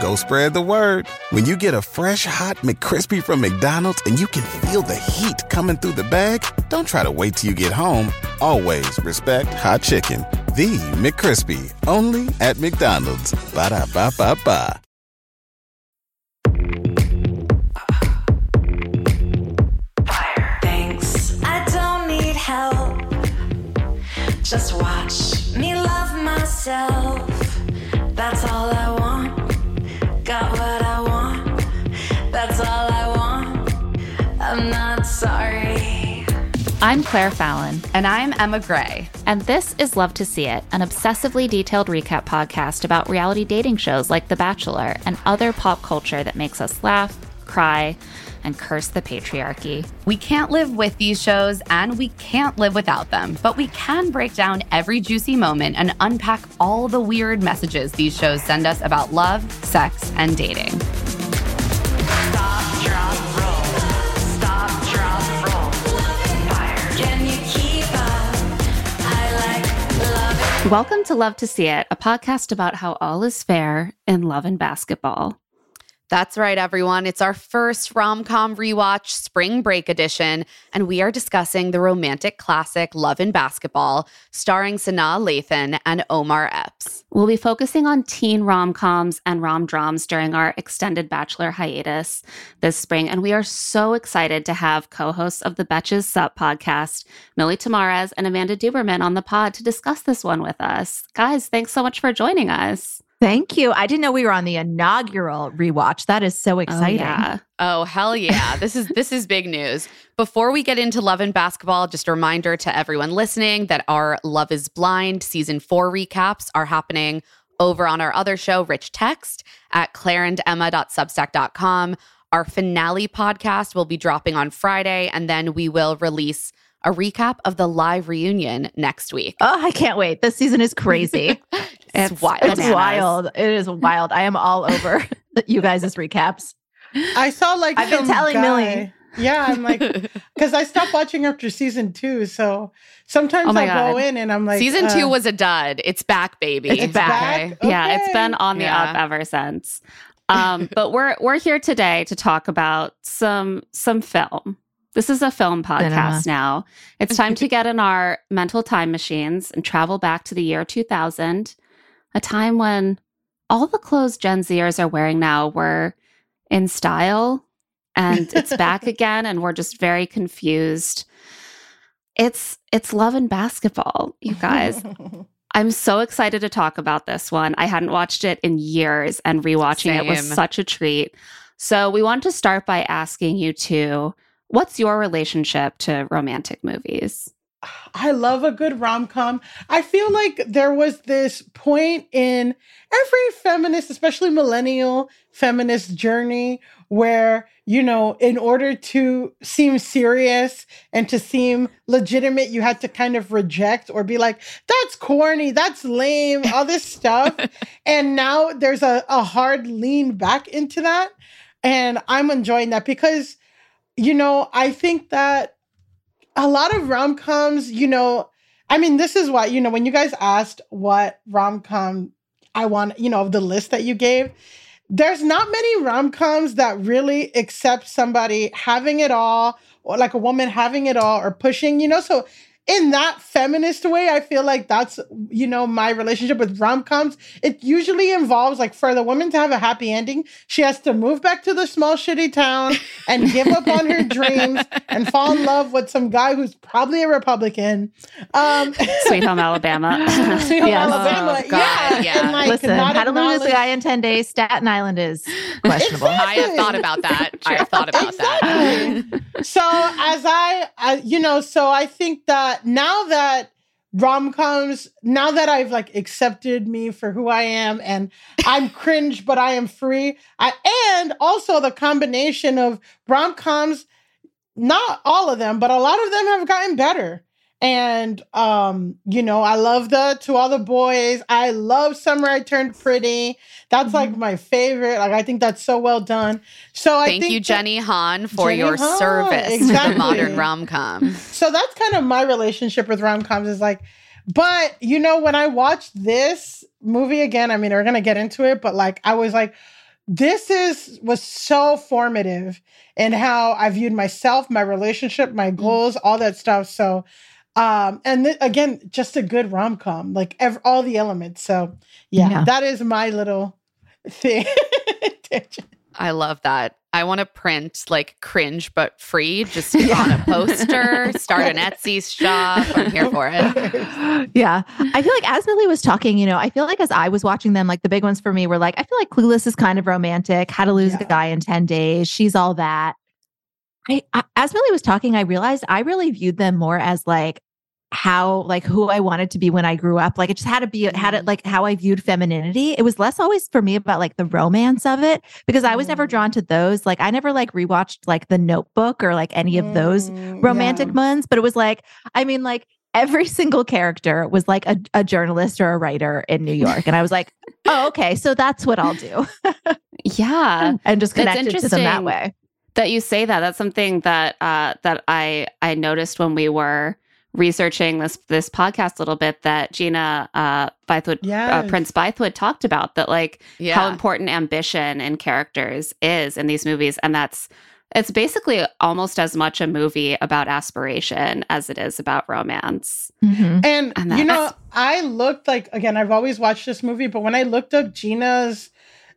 Go spread the word. When you get a fresh hot McCrispy from McDonald's and you can feel the heat coming through the bag, don't try to wait till you get home. Always respect hot chicken. The McCrispy, only at McDonald's. Ba da ba ba ba. Thanks. I don't need help. Just watch me love myself. That's all I want. I'm Claire Fallon, And I'm Emma Gray. and this is Love to See It, an obsessively detailed recap podcast about reality dating shows like The Bachelor and other pop culture that makes us laugh, cry, and curse the patriarchy. We can't live with these shows and we can't live without them, but we can break down every juicy moment and unpack all the weird messages these shows send us about love, sex, and dating. Welcome to Love to See It, a podcast about how all is fair in love and basketball. That's right, everyone. It's our first rom com rewatch, spring break edition, and we are discussing the romantic classic Love and Basketball, starring Sanaa Lathan and Omar Epps. We'll be focusing on teen rom coms and rom drams during our extended Bachelor hiatus this spring. And we are so excited to have co hosts of the Betches Sup podcast, Milly Tamarez and Amanda Duberman, on the pod to discuss this one with us. Guys, thanks so much for joining us. Thank you. I didn't know we were on the inaugural rewatch. That is so oh, exciting. Oh, yeah. Oh hell yeah. This is this is big news. Before we get into Love and Basketball, just a reminder to everyone listening that our Love is Blind season 4 recaps are happening over on our other show Rich Text at claireandemma.substack.com. Our finale podcast will be dropping on Friday and then we will release a recap of the live reunion next week. Oh, I can't wait. This season is crazy. It's, It's- wild. it's Bananas. wild. It is wild. I am all over you guys' recaps. I saw like I've been some telling guy- Milly. Yeah, I'm like because I stopped watching after season two, so sometimes Oh my I go in and I'm like, Season uh, two was a dud. It's back, baby. It's back? Yeah, it's been on the Yeah. up ever since. Um, but we're we're here today to talk about some some film. This is a film uh-huh. podcast now. It's time to get in our mental time machines and travel back to the year 2000, a time when all the clothes Gen Zers are wearing now were in style and it's back again and we're just very confused. It's it's love and basketball, you guys. I'm so excited to talk about this one. I hadn't watched it in years, and rewatching it was such a treat. So, we want to start by asking you two what's your relationship to romantic movies? I love a good rom com. I feel like there was this point in every feminist, especially millennial feminist journey, where, you know, in order to seem serious and to seem legitimate, you had to kind of reject or be like, that's corny, that's lame, all this stuff. and now there's a, a hard lean back into that. And I'm enjoying that because, you know, I think that a lot of rom coms, you know, I mean, this is why, you know, when you guys asked what rom com I want, you know, of the list that you gave, there's not many rom coms that really accept somebody having it all, or like a woman having it all, or pushing, you know. So, in that feminist way, I feel like that's, you know, my relationship with rom coms. It usually involves, like, for the woman to have a happy ending, she has to move back to the small, shitty town and give up on her dreams and fall in love with some guy who's probably a Republican. Um, Sweet Home Alabama. Sweet Home Yes. Alabama. Oh, God, yeah. yeah. And, like, Listen, not how to lose a guy in 10 days, Staten Island is questionable. I have thought about that. I have thought about that. so as I, I, you know, so I think that now that rom coms now that I've like accepted me for who I am and I'm cringe, but I am free. I and also the combination of rom coms, not all of them, but a lot of them have gotten better. And um, you know, I love the to all the boys. I love Summer I Turned Pretty. That's mm-hmm. like my favorite. Like I think that's so well done. So I thank you, Jenny Han, for Jenny your Han. service exactly. to modern rom com. So that's kind of my relationship with rom coms. Is like, but you know, when I watched this movie again, I mean, we're gonna get into it, but like I was like, this is was so formative in how I viewed myself, my relationship, my mm-hmm. goals, all that stuff. So um and th- again just a good rom-com like ev- all the elements so yeah, yeah. that is my little thing i love that i want to print like cringe but free just yeah. on a poster start an etsy shop i'm here for it yeah i feel like as milly was talking you know i feel like as i was watching them like the big ones for me were like i feel like clueless is kind of romantic how to lose yeah. a guy in 10 days she's all that I, I, as Milly was talking, I realized I really viewed them more as like how like who I wanted to be when I grew up. Like it just had to be had it mm-hmm. like how I viewed femininity. It was less always for me about like the romance of it because I was never mm. drawn to those. Like I never like rewatched like the notebook or like any of those mm, romantic yeah. ones. But it was like, I mean, like every single character was like a, a journalist or a writer in New York. And I was like, oh, okay, so that's what I'll do. yeah. And just connected to them that way that you say that. That's something that uh, that I I noticed when we were researching this this podcast a little bit that Gina uh, Bythewood, uh, yes. uh, Prince Bythewood talked about that like yeah. how important ambition in characters is in these movies, and that's it's basically almost as much a movie about aspiration as it is about romance. Mm-hmm. And, and you know, I looked like again, I've always watched this movie, but when I looked up Gina's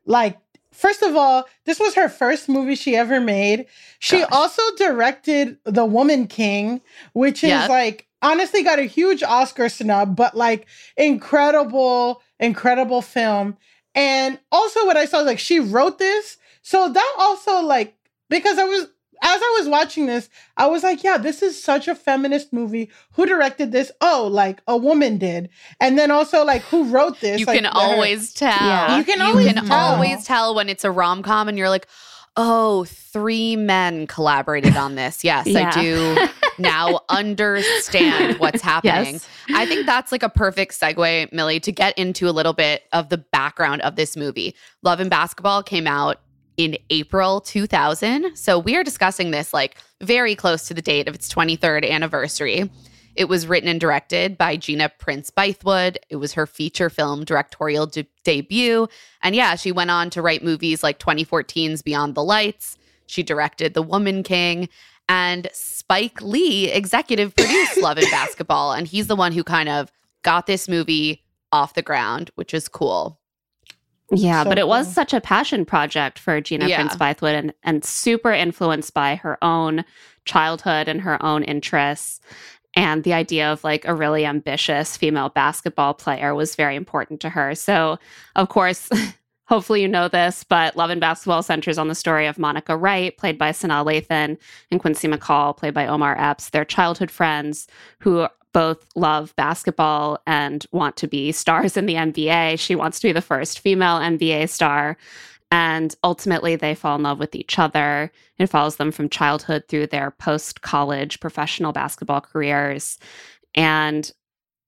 like first of all, this was her first movie she ever made. She Gosh. also directed The Woman King, which is yep. like honestly got a huge Oscar snub, but like incredible, incredible film. And also what I saw is like she wrote this. So that also like because I was as I was watching this, I was like, yeah, this is such a feminist movie. Who directed this? Oh, like a woman did. And then also like who wrote this? You like, can always tell. Yeah. You can always you can tell. always tell when it's a rom-com and you're like, "Oh, three men collaborated on this." Yes, yeah. I do now understand what's happening. Yes. I think that's like a perfect segue, Milly, to get into a little bit of the background of this movie. Love and Basketball came out in April 2000. So we are discussing this like very close to the date of its 23rd anniversary. It was written and directed by Gina Prince Bythewood. It was her feature film directorial de- debut. And yeah, she went on to write movies like 2014's Beyond the Lights. She directed The Woman King. And Spike Lee executive produced Love and Basketball. And he's the one who kind of got this movie off the ground, which is cool. Yeah, so but it was such a passion project for Gina yeah. Prince Bythewood and, and super influenced by her own childhood and her own interests. And the idea of like a really ambitious female basketball player was very important to her. So, of course, hopefully you know this, but Love and Basketball centers on the story of Monica Wright, played by Sanaa Lathan, and Quincy McCall, played by Omar Epps. They're childhood friends who both love basketball and want to be stars in the NBA. She wants to be the first female NBA star. And ultimately, they fall in love with each other. It follows them from childhood through their post college professional basketball careers. And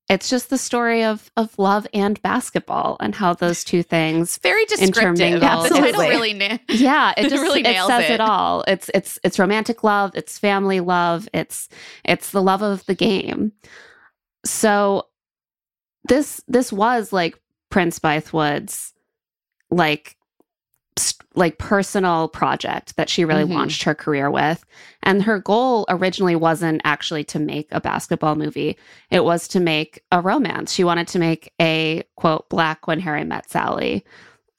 it's just the story of of love and basketball and how those two things very descriptive. Absolutely, really na- yeah, it just really it says it. it. all. It's it's it's romantic love, it's family love, it's it's the love of the game. So this this was like Prince Bythewood's like like personal project that she really mm-hmm. launched her career with. And her goal originally wasn't actually to make a basketball movie. It was to make a romance. She wanted to make a quote black when Harry met Sally.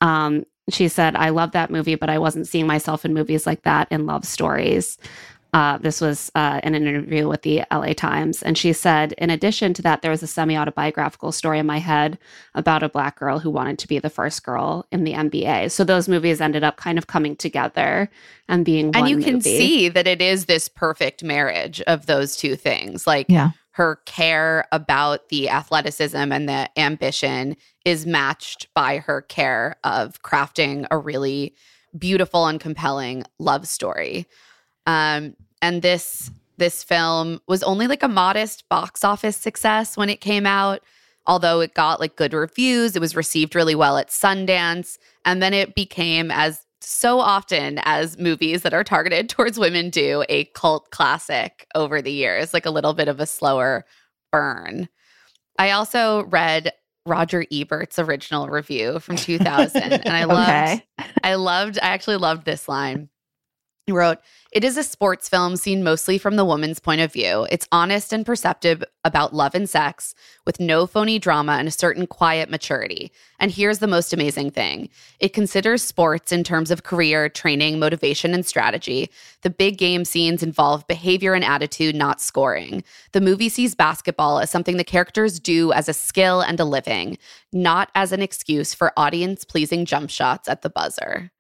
Um, she said, I love that movie, but I wasn't seeing myself in movies like that in love stories. Uh, this was uh, in an interview with the LA Times. And she said, in addition to that, there was a semi autobiographical story in my head about a black girl who wanted to be the first girl in the NBA. So those movies ended up kind of coming together and being And you movie. can see that it is this perfect marriage of those two things. Like, yeah. her care about the athleticism and the ambition is matched by her care of crafting a really beautiful and compelling love story. Um, and this this film was only like a modest box office success when it came out, although it got like good reviews. It was received really well at Sundance, and then it became as so often as movies that are targeted towards women do a cult classic over the years, like a little bit of a slower burn. I also read Roger Ebert's original review from 2000 and I loved okay. I loved I actually loved this line. Wrote, It is a sports film seen mostly from the woman's point of view. It's honest and perceptive about love and sex, with no phony drama and a certain quiet maturity. And here's the most amazing thing it considers sports in terms of career, training, motivation, and strategy. The big game scenes involve behavior and attitude, not scoring. The movie sees basketball as something the characters do as a skill and a living, not as an excuse for audience pleasing jump shots at the buzzer.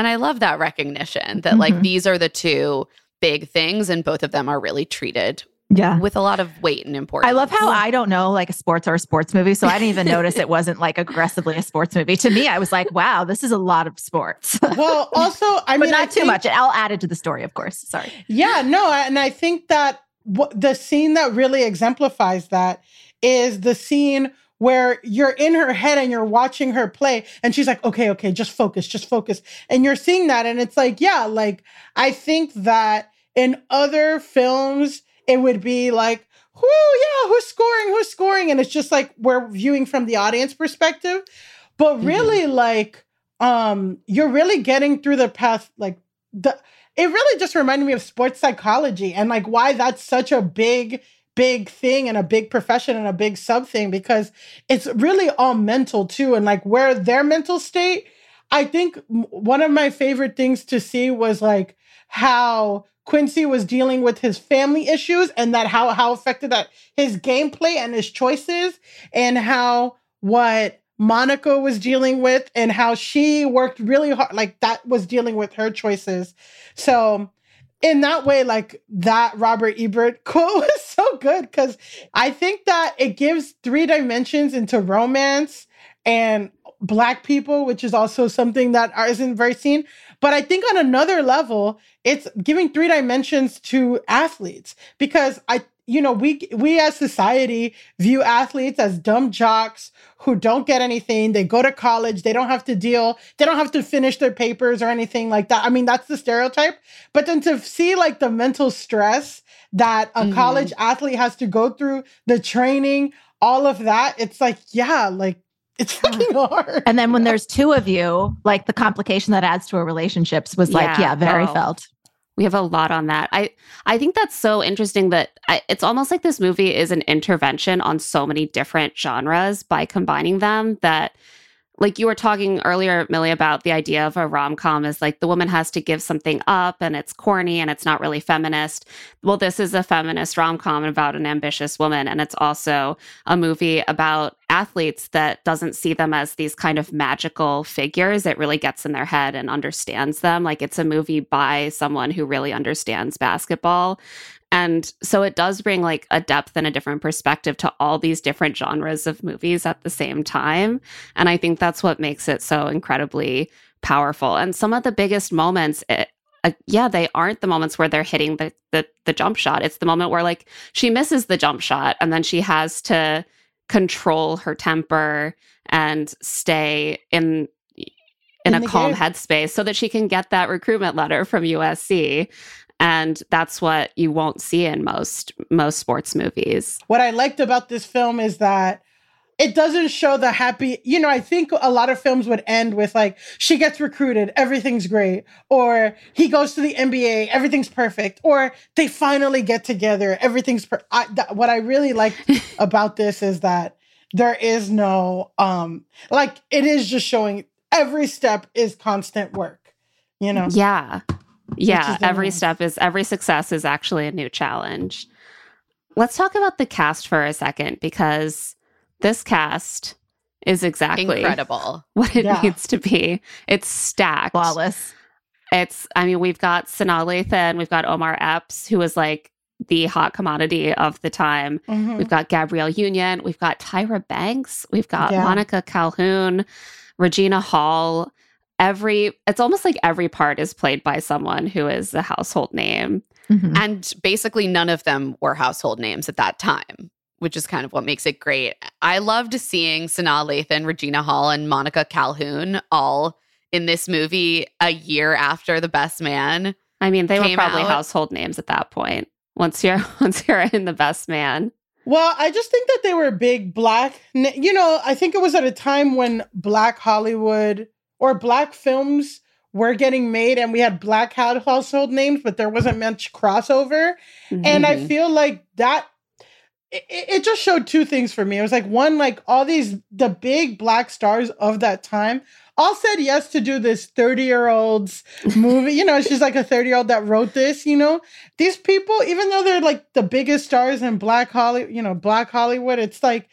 And I love that recognition that mm-hmm. like these are the two big things and both of them are really treated yeah. with a lot of weight and importance. I love how i don't know like a sports or a sports movie so i didn't even notice it wasn't like aggressively a sports movie. To me i was like wow this is a lot of sports. Well also i mean not I too think, much. I'll add it to the story of course. Sorry. Yeah no and i think that the scene that really exemplifies that is the scene where you're in her head and you're watching her play and she's like okay okay just focus just focus and you're seeing that and it's like yeah like i think that in other films it would be like who yeah who's scoring who's scoring and it's just like we're viewing from the audience perspective but mm-hmm. really mm-hmm. like um you're really getting through the path like the it really just reminded me of sports psychology and like why that's such a big big thing and a big profession and a big sub thing because it's really all mental too. And like where their mental state, I think one of my favorite things to see was like how Quincy was dealing with his family issues and that how how affected that his gameplay and his choices and how what Monica was dealing with and how she worked really hard like that was dealing with her choices. So in that way, like that Robert Ebert quote was so good because I think that it gives three dimensions into romance and black people, which is also something that isn't very seen. But I think on another level, it's giving three dimensions to athletes because I you know, we we as society view athletes as dumb jocks who don't get anything. They go to college, they don't have to deal, they don't have to finish their papers or anything like that. I mean, that's the stereotype. But then to see like the mental stress that a mm-hmm. college athlete has to go through, the training, all of that, it's like, yeah, like it's fucking hard. And then when there's two of you, like the complication that adds to a relationships was like, yeah, yeah very oh. felt. We have a lot on that. I I think that's so interesting that I, it's almost like this movie is an intervention on so many different genres by combining them that like you were talking earlier, Milly, about the idea of a rom com is like the woman has to give something up and it's corny and it's not really feminist. Well, this is a feminist rom com about an ambitious woman. And it's also a movie about athletes that doesn't see them as these kind of magical figures. It really gets in their head and understands them. Like it's a movie by someone who really understands basketball. And so it does bring like a depth and a different perspective to all these different genres of movies at the same time. And I think that's what makes it so incredibly powerful. And some of the biggest moments, it, uh, yeah, they aren't the moments where they're hitting the, the the jump shot. It's the moment where like she misses the jump shot and then she has to control her temper and stay in in, in a calm game. headspace so that she can get that recruitment letter from USC and that's what you won't see in most most sports movies. What I liked about this film is that it doesn't show the happy, you know, I think a lot of films would end with like she gets recruited, everything's great, or he goes to the NBA, everything's perfect, or they finally get together, everything's per- I, th- what I really like about this is that there is no um like it is just showing every step is constant work, you know. Yeah. Yeah, every step is every success is actually a new challenge. Let's talk about the cast for a second because this cast is exactly incredible what it yeah. needs to be. It's stacked. Flawless. It's I mean, we've got Sanaa Lathan, we've got Omar Epps, who was like the hot commodity of the time. Mhm. We've got Gabrielle Union, we've got Tyra Banks, we've got Yeah. Monica Calhoun, Regina Hall. Every it's almost like every part is played by someone who is a household name. Mhm. And basically, none of them were household names at that time, which is kind of what makes it great. I loved seeing Sanaa Lathan, Regina Hall, and Monica Calhoun all in this movie a year after The Best Man. I mean, they were probably out. household names at that point. Once you're once you're in the best man. Well, I just think that they were big black. You know, I think it was at a time when black Hollywood or black films were getting made and we had black hou- household names, but there wasn't much crossover. And I Mhm. feel like that it, it just showed two things for me. It was like one, like all these the big black stars of that time all said yes to do this 30 year old's movie. You know, she's like a 30 year old that wrote this, you know. These people, even though they're like the biggest stars in black Hollywood, you know, black Hollywood, it's like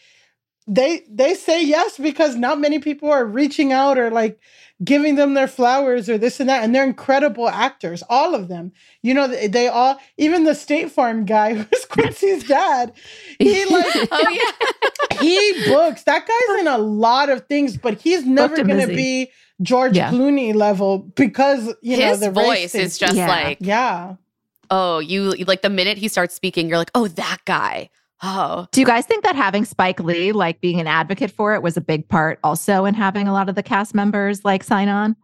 they they say yes because not many people are reaching out or like giving them their flowers or this and that and they're incredible actors all of them you know they, they all even the state farm guy who's quincy's dad he like Oh, yeah. he books that guy's in a lot of things but he's never gonna is be george Yeah. clooney level because you know His the voice thing. is just Yeah. like, yeah oh, you like the minute he starts speaking, you're like, oh, that guy. Oh, Do you guys think that having Spike Lee, like being an advocate for it, was a big part also in having a lot of the cast members like sign on?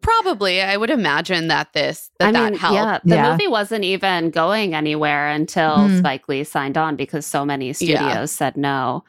probably. I would imagine that this, that I that mean, helped. yeah, the Yeah. movie wasn't even going anywhere until Mm. Spike Lee signed on because so many studios Yeah. said no.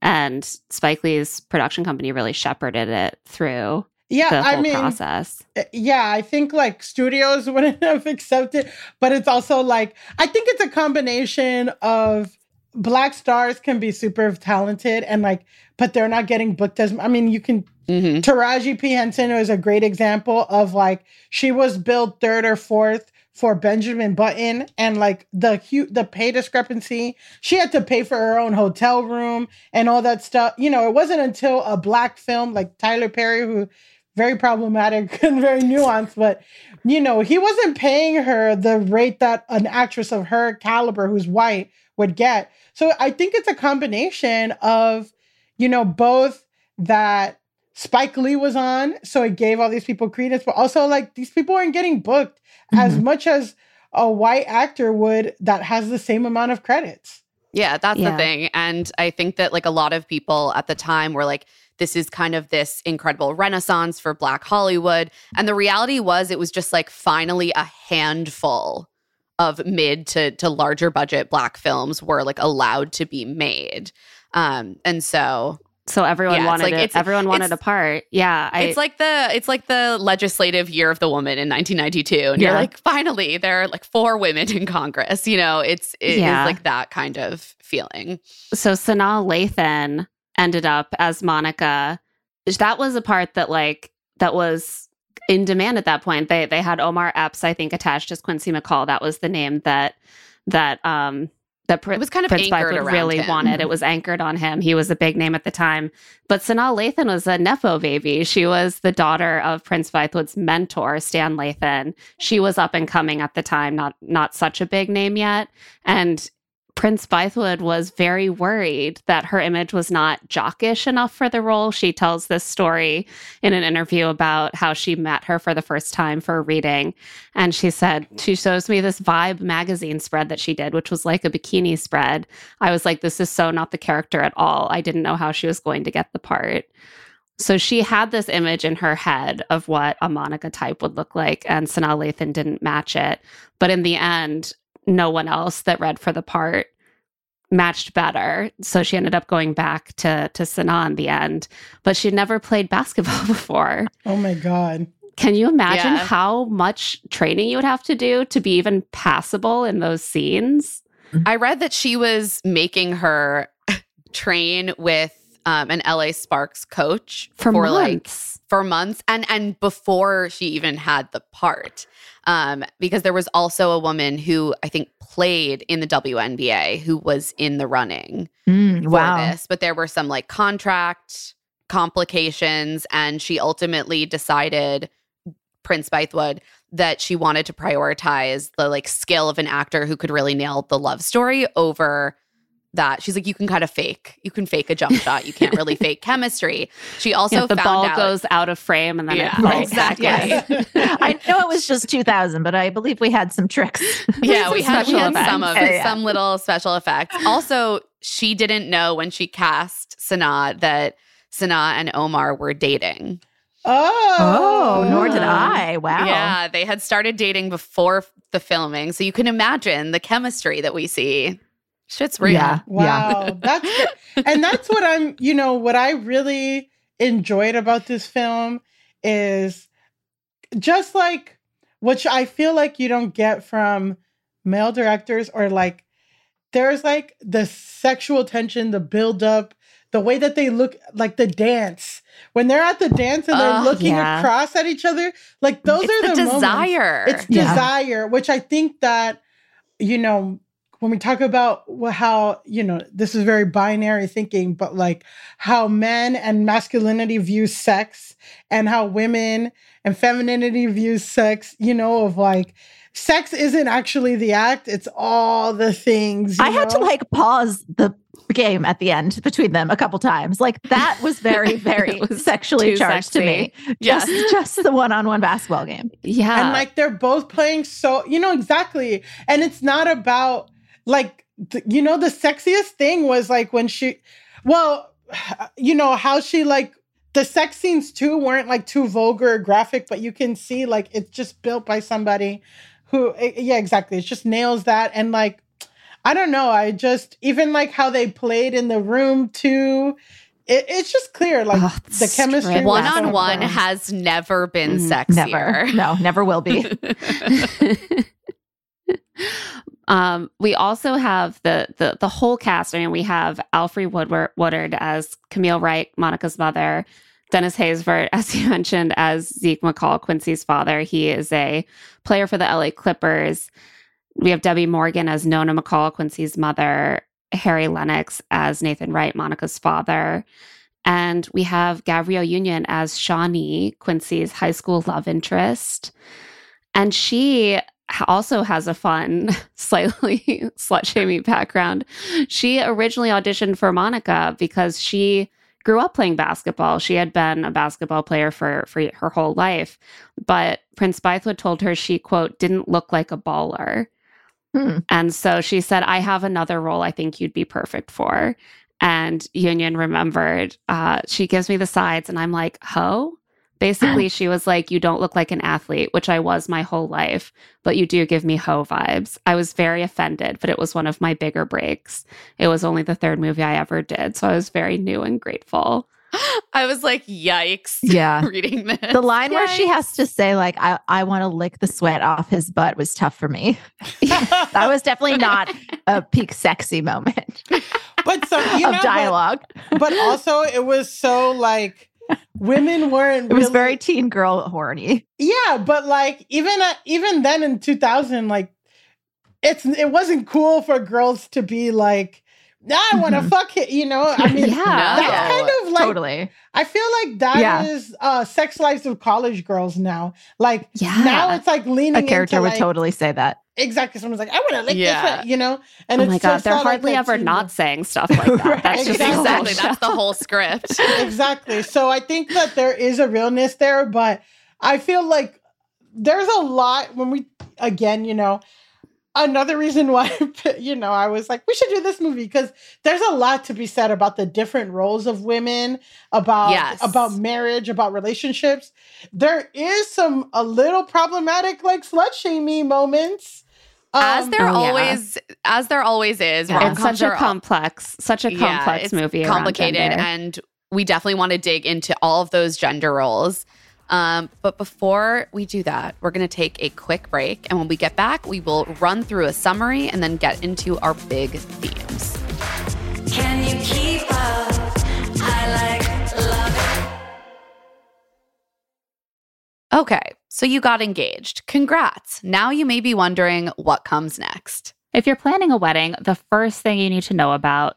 And Spike Lee's production company really shepherded it through yeah the i whole mean process. Uh, yeah, I think like studios wouldn't have accepted, but it's also like I think it's a combination of black stars can be super talented and like, but they're not getting booked as. I mean, you can Mhm. Taraji P Henson is a great example of like she was billed third or fourth for Benjamin Button and like the hu- the pay discrepancy. She had to pay for her own hotel room and all that stuff. You know, it wasn't until a black film like Tyler Perry who very problematic and very nuanced, but you know, he wasn't paying her the rate that an actress of her caliber who's white would get. So I think it's a combination of, you know, both that Spike Lee was on, so it gave all these people credence, but also like these people aren't getting booked as Mhm. much as a white actor would that has the same amount of credits. Yeah, that's Yeah. the thing. And I think that like a lot of people at the time were like, this is kind of this incredible renaissance for Black Hollywood. And the reality was, it was just like finally a handful of mid to, to larger budget Black films were like allowed to be made. Um, and so So everyone Yeah, it's wanted like- it. it's- everyone wanted a part. Yeah, I, it's like the it's like the legislative year of the woman in 1992 and you're like finally there are like four women in congress you know it's it is Yeah. like that kind of feeling so Sanaa Lathan ended up as Monica. That was a part that like that was in demand at that point. They they had Omar Epps, I think, attached as Quincy McCall. That was the name that that um that Pr- it was kind of Prince anchored really him. wanted. It was anchored on him. He was a big name at the time. But Sanaa Lathan was a Nepo baby. She was the daughter of Prince Bythewood's mentor, Stan Lathan. She was up and coming at the time, not not such a big name yet. And Prince Bythewood was very worried that her image was not jockish enough for the role. She tells this story in an interview about how she met her for the first time for a reading. And she said, she shows me this Vibe magazine spread that she did, which was like a bikini spread. I was like, this is so not the character at all. I didn't know how she was going to get the part. So she had this image in her head of what a Monica type would look like, and Sanaa Lathan didn't match it. But in the end, no one else that read for the part matched better. So she ended up going back to to Sanaa in the end. But she'd never played basketball before. Oh my god. Can you imagine Yeah. how much training you would have to do to be even passable in those scenes? I read that she was making her train with um, an LA Sparks coach For, like months. For months and and before she even had the part um, because there was also a woman who I think played in the WNBA who was in the running Mm, for wow. this but there were some like contract complications and she ultimately decided Prince Bythewood that she wanted to prioritize the like skill of an actor who could really nail the love story over that she's like you can kind of fake you can fake a jump shot you can't really fake chemistry she also Yeah, the found ball out goes out of frame and then Yeah, it falls exactly. back in. I know it was just 2000, but I believe we had some tricks. yeah we Some had, we had some of. Yeah, yeah. some little special effects also she didn't know when she cast Sanaa that Sanaa and Omar were dating Oh, Oh, nor did I. Wow. yeah they had started dating before the filming so you can imagine the chemistry that we see shit's real Yeah. Wow, that's good. and that's what I'm. You know what I really enjoyed about this film is just like which I feel like you don't get from male directors or like there's like the sexual tension, the build up, the way that they look like the dance when they're at the dance and they're Ugh, looking yeah. across at each other. Like those it's are the, the, moments. desire It's Yeah. desire, which I think that, you know, when we talk about how, you know, this is very binary thinking, but like how men and masculinity view sex and how women and femininity views sex, you know, of like, sex isn't actually the act, it's all the things. you I had to like pause the game at the end between them a couple times. Like that was very, very was sexually too charged to me. Yes. Just, just the one-on-one basketball game. Yeah. and like they're both playing so you know exactly and it's not about like th- you know the sexiest thing was like when she well you know how she like the sex scenes too weren't like too vulgar or graphic but you can see like it's just built by somebody who eh, yeah exactly it just nails that and like i don't know i just even like how they played in the room too it, it's just clear like Oh, the chemistry one on one has never been Mhm. sexier Never. No, never will be. um, we also have the, the the whole cast. I mean, we have Alfred Woodward, Woodard as Camille Wright, Monica's mother. Dennis Haysbert, as you mentioned, as Zeke McCall, Quincy's father. He is a player for the LA Clippers. We have Debbi Morgan as Nona McCall, Quincy's mother. Harry Lennix as Nathan Wright, Monica's father. And we have Gabrielle Union as Shawnee, Quincy's high school love interest. And she also has a fun, slightly slut shaming background. She originally auditioned for Monica because she grew up playing basketball. She had been a basketball player for, for her whole life. But Prince Bythewood told her she, quote, didn't look like a baller. Hmm. And so she said, I have another role I think you'd be perfect for. And Union remembered, uh, she gives me the sides, and I'm like, ho? Basically, she was like, You don't look like an athlete, which I was my whole life, but you do give me ho vibes. I was very offended, but it was one of my bigger breaks. It was only the third movie I ever did. So I was very new and grateful. I was like, yikes. Yeah. Reading this. The line where she has to say, like, I, I want to lick the sweat off his butt was tough for me. that was definitely not a peak sexy moment but so you of know, but- dialogue. but also it was so like women weren't It was really- very teen girl horny. yeah but like even uh, even then in 2000 like it's it wasn't cool for girls to be like "Nah, i want to Mhm. fuck it you know i mean Yeah. that's kind of like totally. i feel like that is Yeah. uh sex lives of college girls now like Yeah. now it's like leaning A character into, would like, totally say that. exactly someone's like i want to lick Yeah. this you know and oh it's my God. just They're not like hardly ever teen not saying stuff like that. Right. That's just the exactly. That's the whole script. exactly. So I think that there is a realness there, but I feel like there's a lot when we again, you know, another reason why you know I was like we should do this movie because there's a lot to be said about the different roles of women, about Yes. about marriage, about relationships. There is some a little problematic like slut shaming moments. as Um, there oh, yeah. always as there always is. Yeah. It's such a are al- complex, such a Yeah, complex it's movie. complicated and we definitely want to dig into all of those gender roles um, but before we do that we're going to take a quick break and when we get back we will run through a summary and then get into our big themes Can you keep up? I like love it. okay so you got engaged congrats now you may be wondering what comes next If you're planning a wedding, the first thing you need to know about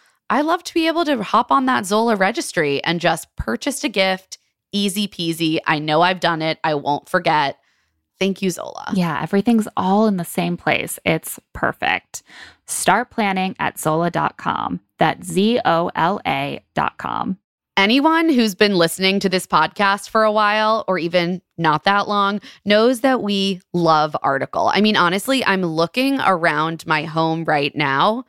I love to be able to hop on that Zola registry and just purchase a gift. Easy peasy. I know I've done it. I won't forget. Thank you, Zola. Yeah, everything's all in the same place. It's perfect. Start planning at Zola.com. That's Z O L A.com. Anyone who's been listening to this podcast for a while or even not that long knows that we love Article. I mean, honestly, I'm looking around my home right now.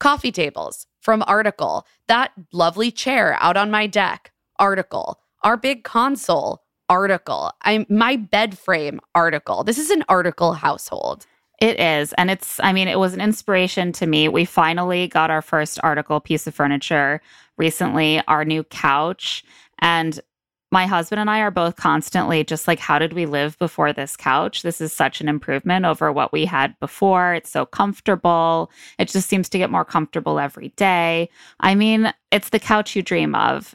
Coffee tables from Article, that lovely chair out on my deck, Article, our big console, Article, I'm my bed frame, Article. This is an Article household. It is. And it's, I mean, it was an inspiration to me. We finally got our first article piece of furniture recently, our new couch. And my husband and I are both constantly just like, how did we live before this couch? This is such an improvement over what we had before. It's so comfortable. It just seems to get more comfortable every day. I mean, it's the couch you dream of.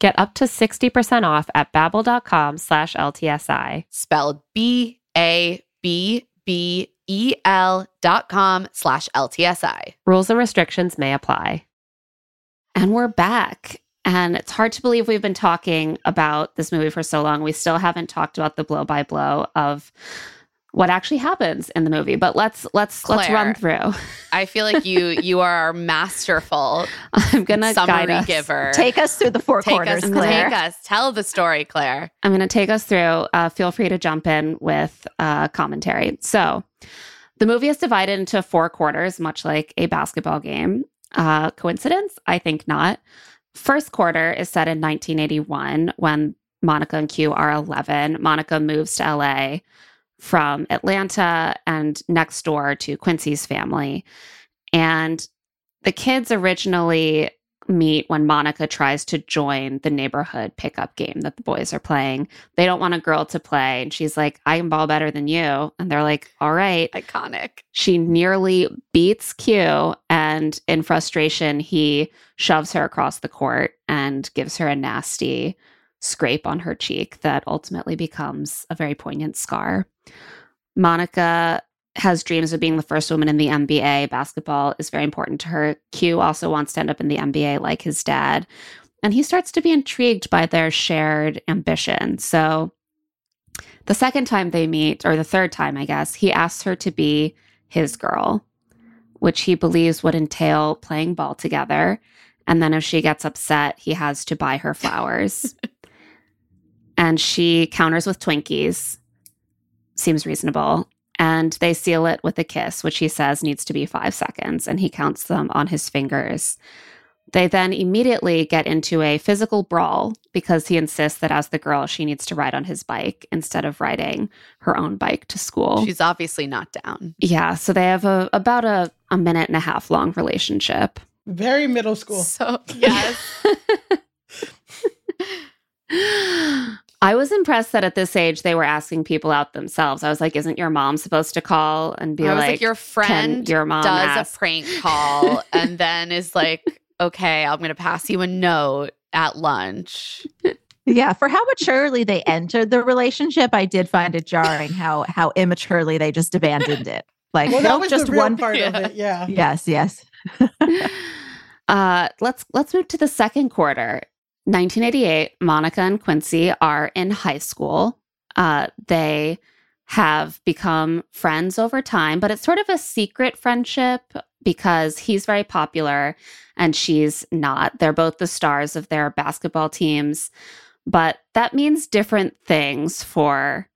Get up to 60% off at babbel.com slash LTSI. Spelled B-A-B-B-E-L dot com slash LTSI. Rules and restrictions may apply. And we're back. And it's hard to believe we've been talking about this movie for so long. We still haven't talked about the blow by blow of what actually happens in the movie. But let's let's Claire, let's run through. I feel like you you are our masterful I'm gonna guide summary us. giver. Take us through the four Take corners, us, Claire. take us. Tell the story, Claire. I'm going to take us through. Uh, feel free to jump in with uh, commentary. So, the movie is divided into four quarters, much like a basketball game. Uh, coincidence? I think not. first quarter is set in 1981 when Monica and Q are 11. Monica moves to LA from Atlanta and next door to Quincy's family. And the kids originally meet when Monica tries to join the neighborhood pickup game that the boys are playing. They don't want a girl to play. And she's like, I can ball better than you. And they're like, all right. Iconic. She nearly beats Q. And in frustration, he shoves her across the court and gives her a nasty scrape on her cheek that ultimately becomes a very poignant scar. Monica has dreams of being the first woman in the NBA. Basketball is very important to her. Q also wants to end up in the NBA like his dad. And he starts to be intrigued by their shared ambition. So the second time they meet, or the third time, I guess, he asks her to be his girl, which he believes would entail playing ball together. And then if she gets upset, he has to buy her flowers. and she counters with Twinkies. Seems reasonable and they seal it with a kiss, which he says needs to be five seconds, and he counts them on his fingers. They then immediately get into a physical brawl because he insists that as the girl, she needs to ride on his bike instead of riding her own bike to school. She's obviously not down. Yeah. So they have a about a, a minute and a half long relationship. Very middle school. So, yes. I was impressed that at this age they were asking people out themselves. I was like, "Isn't your mom supposed to call and be I was like, like, your friend your mom does ask?" a prank call and then is like, okay, I'm going to pass you a note at lunch. Yeah, for how maturely they entered the relationship, I did find it jarring how how immaturely they just abandoned it. Like, Well, that nope, was just the real one. part of it. Yeah. Yes, yes. Uh, let's let's move to the second quarter. 1988. Monica and Quincy are in high school. Uh, they have become friends over time, but it's sort of a secret friendship because he's very popular and she's not. They're both the stars of their basketball teams, but that means different things for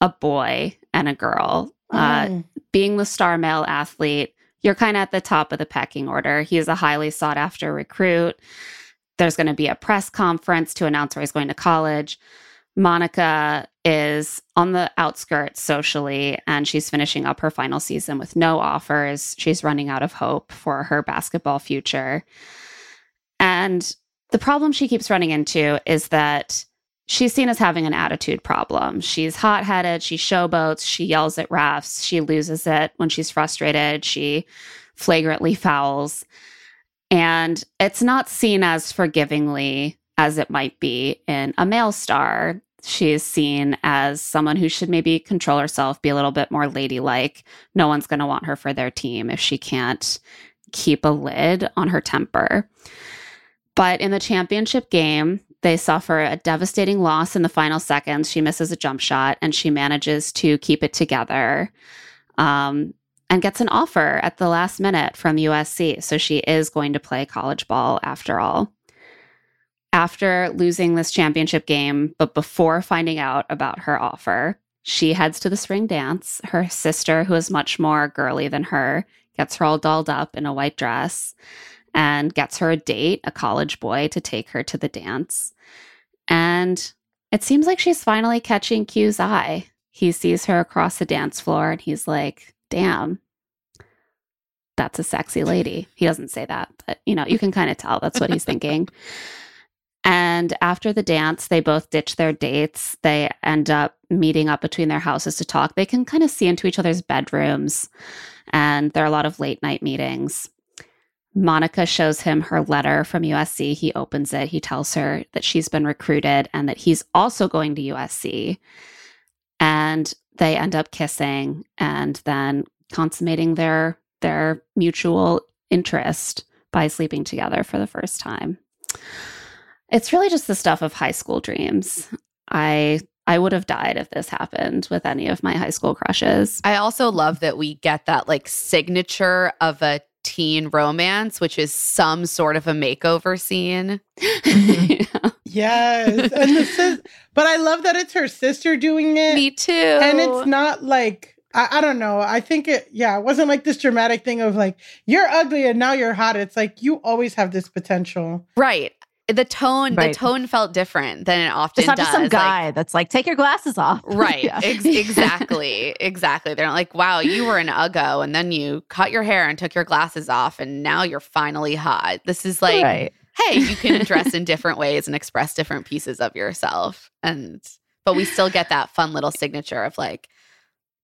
a boy and a girl. Uh, Mm. being the star male athlete, you're kind of at the top of the pecking order. He is a highly sought after recruit. There's going to be a press conference to announce where he's going to college. Monica is on the outskirts socially, and she's finishing up her final season with no offers. She's running out of hope for her basketball future. And the problem she keeps running into is that she's seen as having an attitude problem. She's hot headed, she showboats, she yells at refs, she loses it when she's frustrated, she flagrantly fouls. And it's not seen as forgivingly as it might be in a male star. She is seen as someone who should maybe control herself, be a little bit more ladylike. No one's going to want her for their team if she can't keep a lid on her temper. But in the championship game, they suffer a devastating loss in the final seconds. She misses a jump shot and she manages to keep it together um, and gets an offer at the last minute from USC. So she is going to play college ball after all. After losing this championship game, but before finding out about her offer, she heads to the spring dance. Her sister, who is much more girly than her, gets her all dolled up in a white dress and gets her a date, a college boy, to take her to the dance. And it seems like she's finally catching Q's eye. He sees her across the dance floor and he's like, damn, that's a sexy lady. He doesn't say that, but you know, you can kind of tell that's what he's thinking. And after the dance, they both ditch their dates. They end up meeting up between their houses to talk. They can kind of see into each other's bedrooms, and there are a lot of late night meetings. Monica shows him her letter from USC. He opens it. He tells her that she's been recruited and that he's also going to USC. And they end up kissing and then consummating their their mutual interest by sleeping together for the first time. It's really just the stuff of high school dreams. I I would have died if this happened with any of my high school crushes. I also love that we get that like signature of a teen romance, which is some sort of a makeover scene. Mm-hmm. Yeah. Yes. And the sis- but I love that it's her sister doing it. Me too. And it's not like I, I don't know. I think it yeah, it wasn't like this dramatic thing of like, you're ugly and now you're hot. It's like you always have this potential. right. The tone Right. the tone felt different than it often It's not does. just some Like, guy that's like, take your glasses off. Right. Yeah. Ex- exactly. exactly. They're like, wow, you were an uggo and then you cut your hair and took your glasses off and now you're finally hot. This is like, right. hey, you can dress in different ways and express different pieces of yourself. And, but we still get that fun little signature of like,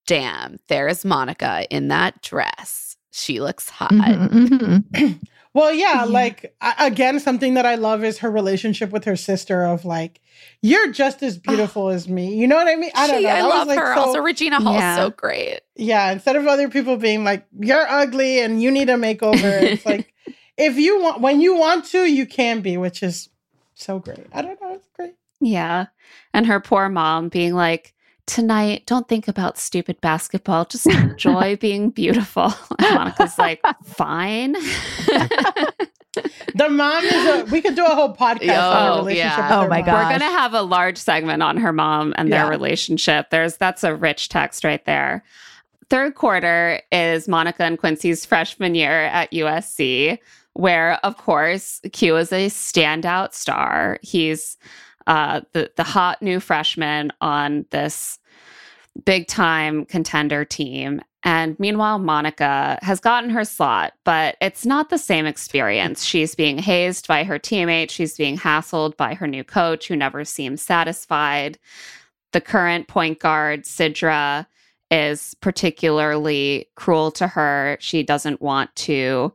damn, there is Monica in that dress. She looks hot. Mhm, mhm. Well, yeah, Yeah. like I, again, something that I love is her relationship with her sister. Of like, you're just as beautiful as me. You know what I mean? I don't She- know. I That was, love like, her. so- also, Regina Hall Yeah. so great. yeah. Instead of other people being like, you're ugly and you need a makeover, it's like, if you want, when you want to, you can be, which is so great. I don't know. It's great. Yeah. And her poor mom being like, tonight, don't think about stupid basketball. Just enjoy being beautiful. And Monica's like, fine. The mom is a. We could do a whole podcast on Oh, her relationship. yeah. with Oh her my. God. We're going to have a large segment on her mom and their relationship. There's that's a rich text right there. Third quarter is Monica and Quincy's freshman year at USC, where of course Q is a standout star. He's uh, the the hot new freshman on this big time contender team. And meanwhile, Monica has gotten her slot, but it's not the same experience. She's being hazed by her teammates. She's being hassled by her new coach, who never seems satisfied. The current point guard, Sidra, is particularly cruel to her. She doesn't want to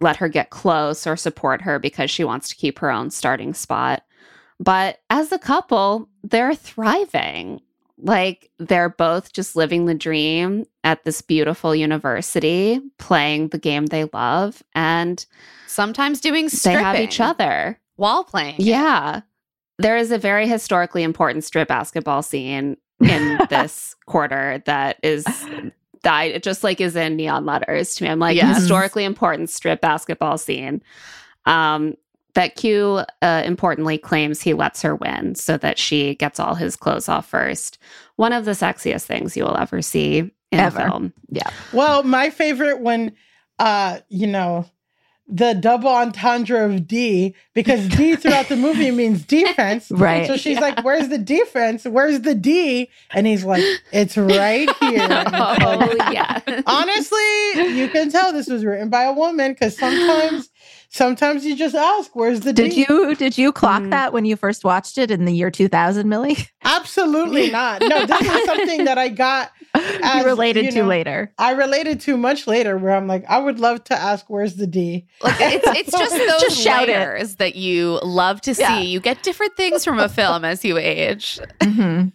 let her get close or support her because she wants to keep her own starting spot. But as a couple, they're thriving. Like they're both just living the dream at this beautiful university, playing the game they love, and Sometimes doing they have each other. while playing. it. Yeah. There is a very historically important strip basketball scene in this quarter that is that it just like is in neon letters to me. I'm like Yes. historically important strip basketball scene. Um that Q uh, importantly claims he lets her win so that she gets all his clothes off first. One of the sexiest things you will ever see in Ever. a film. Yeah. Well, my favorite when, uh, you know, the double entendre of D, because D throughout the movie means defense. Right. So she's like, Where's the defense? Where's the D? And he's like, It's right here. And like, oh yeah. Honestly, you can tell this was written by a woman because sometimes sometimes you just ask, Where's the Did D? you did you clock Mm. that when you first watched it in the year 2000, Milly? Absolutely not. No, this is something that I got As, you related you to later. I related to much later where I'm like, I would love to ask where's the D? Like it's it's just those Just it. that you love to see. Yeah. You get different things from a film as you age. Mhm.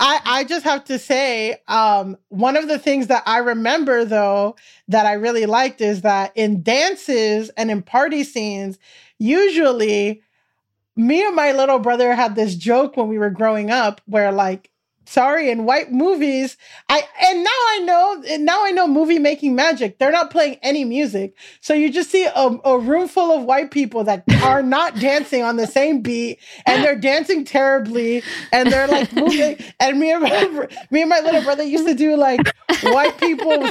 I, I just have to say, um, one of the things that I remember though that I really liked is that in dances and in party scenes, usually me and my little brother had this joke when we were growing up where like sorry in white movies i and now i know and now i know movie making magic. They're not playing any music. So you just see a, a room full of white people that are not dancing on the same beat and they're dancing terribly and they're like moving. And me and my, me and my little brother used to do like white people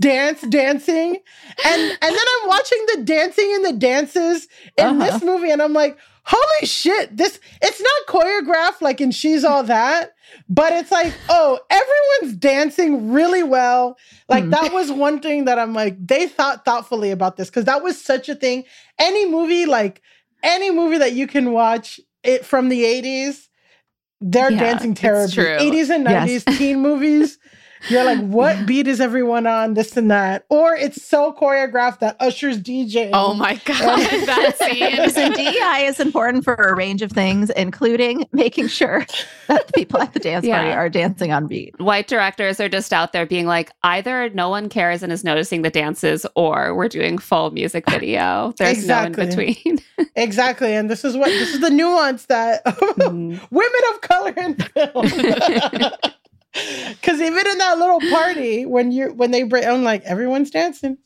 dance dancing. And and then i'm watching the dancing and the dances in Uh-huh. this movie and i'm like holy shit this it's not choreographed like in she's all that but it's like oh everyone's dancing really well like Hmm. that was one thing that i'm like they thought thoughtfully about this because that was such a thing any movie like any movie that you can watch it from the 80s they're Yeah, dancing terribly true. 80s and 90s Yes. teen movies you're like what beat is everyone on this and that or it's so choreographed that usher's dj Oh my god, that scene. Listen, DEI is important for a range of things, including making sure that the people at the dance party are dancing on beat. white directors are just out there being like either no one cares and is noticing the dances or we're doing full music video there's Exactly. no in between exactly and this is what this is the nuance that Mm. women of color in film because even in that little party when you when they bring i'm like everyone's dancing.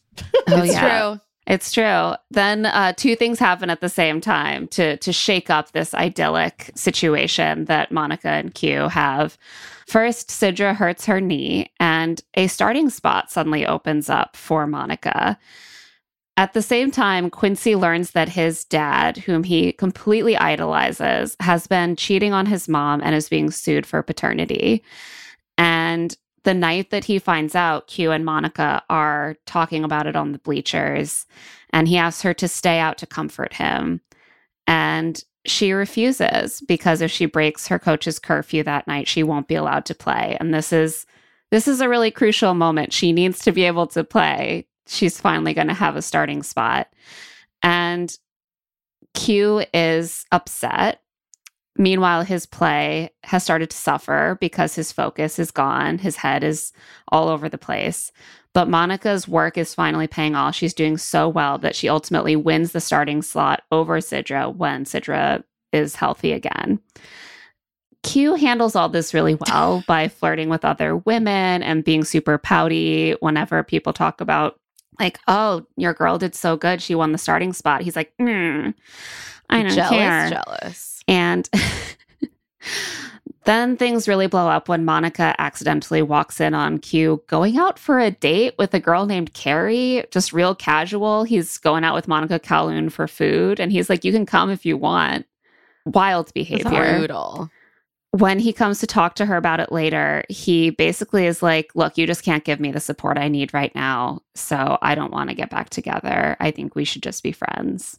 Oh it's yeah. true. it's true. Then uh, two things happen at the same time to to shake up this idyllic situation that monica and q have. First sidra hurts her knee and a starting spot suddenly opens up for monica. At the same time, Quincy learns that his dad, whom he completely idolizes, has been cheating on his mom and is being sued for paternity. And the night that he finds out, Q and Monica are talking about it on the bleachers, and he asks her to stay out to comfort him. And she refuses because if she breaks her coach's curfew that night, she won't be allowed to play. And this is this is a really crucial moment. She needs to be able to play. She's finally going to have a starting spot. And Q is upset. Meanwhile, his play has started to suffer because his focus is gone. His head is all over the place. But Monica's work is finally paying off. She's doing so well that she ultimately wins the starting slot over Sidra when Sidra is healthy again. Q handles all this really well by flirting with other women and being super pouty whenever people talk about, like, oh, your girl did so good. She won the starting spot. He's like, mm, I don't jealous, care. jealous. And then things really blow up when Monica accidentally walks in on Q going out for a date with a girl named Carrie, just real casual. He's going out with Monica Calhoun for food, and he's like, You can come if you want. Wild behavior. Brutal. When he comes to talk to her about it later, he basically is like, Look, you just can't give me the support I need right now. So I don't want to get back together. I think we should just be friends.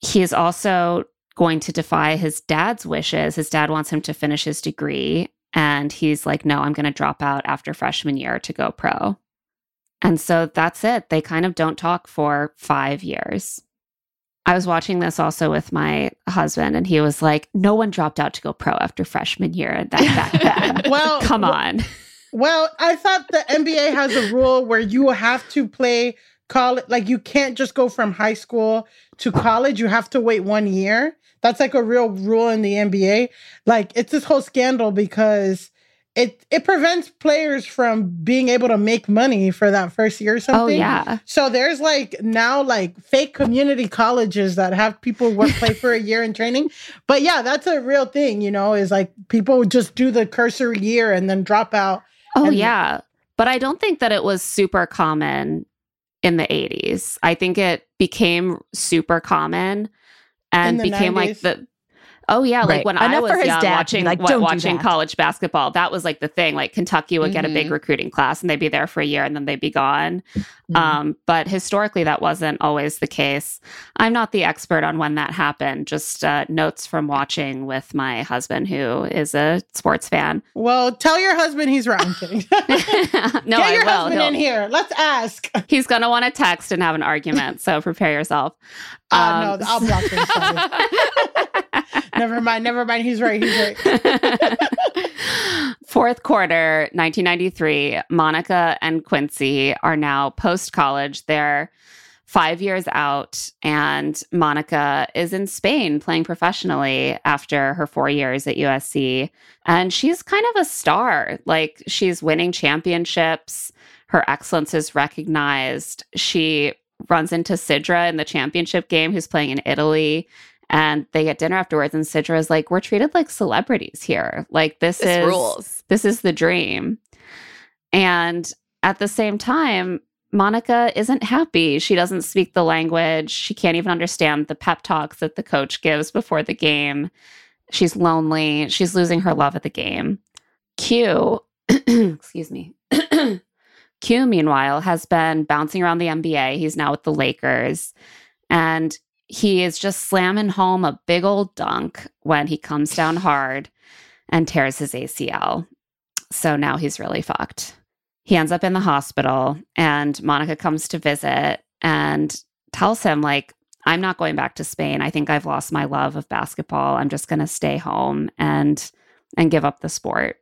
He is also going to defy his dad's wishes. His dad wants him to finish his degree. And he's like, no, I'm going to drop out after freshman year to go pro. And so that's it. They kind of don't talk for five years. I was watching this also with my husband, and he was like, no one dropped out to go pro after freshman year that back then. Well, Come on. Well, I thought the NBA has a rule where you have to play college. Like you can't just go from high school to college. You have to wait one year. That's like a real rule in the NBA. Like it's this whole scandal because it it prevents players from being able to make money for that first year or oh, something. Oh, yeah. So there's like now like fake community colleges that have people work play for a year in training. But yeah, that's a real thing, you know, is like people just do the cursory year and then drop out. Oh, yeah. But I don't think that it was super common in the 80s. I think it became super common and became like the Oh yeah, like Right. when I Enough was for his young, dad to be watching like, "Don't watching that." Mm-hmm. college basketball, that was like the thing. Like Kentucky would get a big Mhm. recruiting class, and they'd be there for a year, and then they'd be gone. Mm-hmm. Um, but historically, that wasn't always the case. I'm not the expert on when that happened. Just uh, notes from watching with my husband, who is a sports fan. Well, tell your husband he's. I'm no, Get I your husband He'll- in here. Let's ask. He's going to want to text and have an argument. So prepare yourself. Uh, Um, no, I'll block him. Never mind. Never mind. He's right. He's right. Fourth quarter, 1993, Monica and Quincy are now post college. They're five years out, and Monica is in Spain playing professionally after her four years at USC. And she's kind of a star. Like, she's winning championships, her excellence is recognized. She runs into Sidra in the championship game, who's playing in Italy. And they get dinner afterwards, and Sidra is like, "We're treated like celebrities here. Like this, This is rules. this is the dream." And at the same time, Monica isn't happy. She doesn't speak the language. She can't even understand the pep talks that the coach gives before the game. She's lonely. She's losing her love of the game. Q, excuse me. Q, meanwhile, has been bouncing around the NBA. He's now with the Lakers. And he is just slamming home a big old dunk when he comes down hard and tears his ACL. So now he's really fucked. He ends up in the hospital, and Monica comes to visit and tells him, like, I'm not going back to Spain. I think I've lost my love of basketball. I'm just going to stay home and and give up the sport.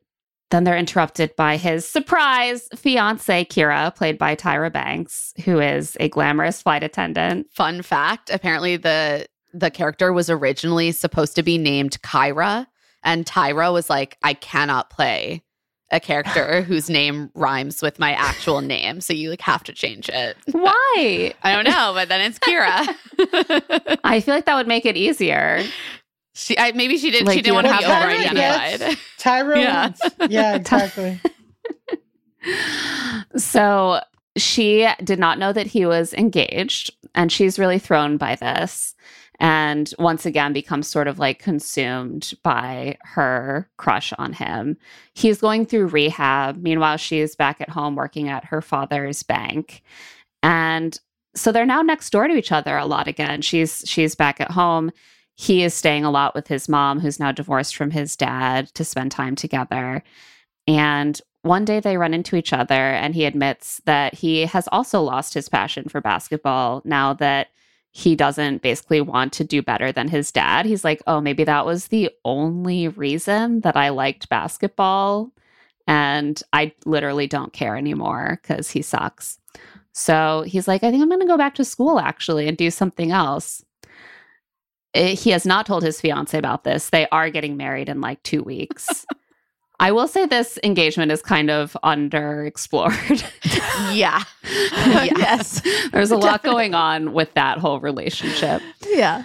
Then they're interrupted by his surprise fiance, Kira, played by Tyra Banks, who is a glamorous flight attendant. Fun fact: apparently the the character was originally supposed to be named Kyra, and Tyra was like, "I cannot play a character whose name rhymes with my actual name, so you like have to change it." Why? I don't know, but then it's Kira. I feel like that would make it easier. She I, maybe she did. Like, she didn't want to be have Tyra over-identified. gets- Tyra. Yeah. Yeah, exactly. So she did not know that he was engaged, and she's really thrown by this. And once again, becomes sort of like consumed by her crush on him. He's going through rehab. Meanwhile, she's back at home working at her father's bank. And so they're now next door to each other a lot again. She's she's back at home. He is staying a lot with his mom, who's now divorced from his dad, to spend time together. And one day they run into each other, and he admits that he has also lost his passion for basketball now that he doesn't basically want to do better than his dad. He's like, oh, maybe that was the only reason that I liked basketball. And I literally don't care anymore because he sucks. So he's like, I think I'm going to go back to school actually and do something else. It, he has not told his fiance about this. They are getting married in like two weeks. I will say this engagement is kind of underexplored. yeah. yes. There's a lot going on with that whole relationship. Yeah.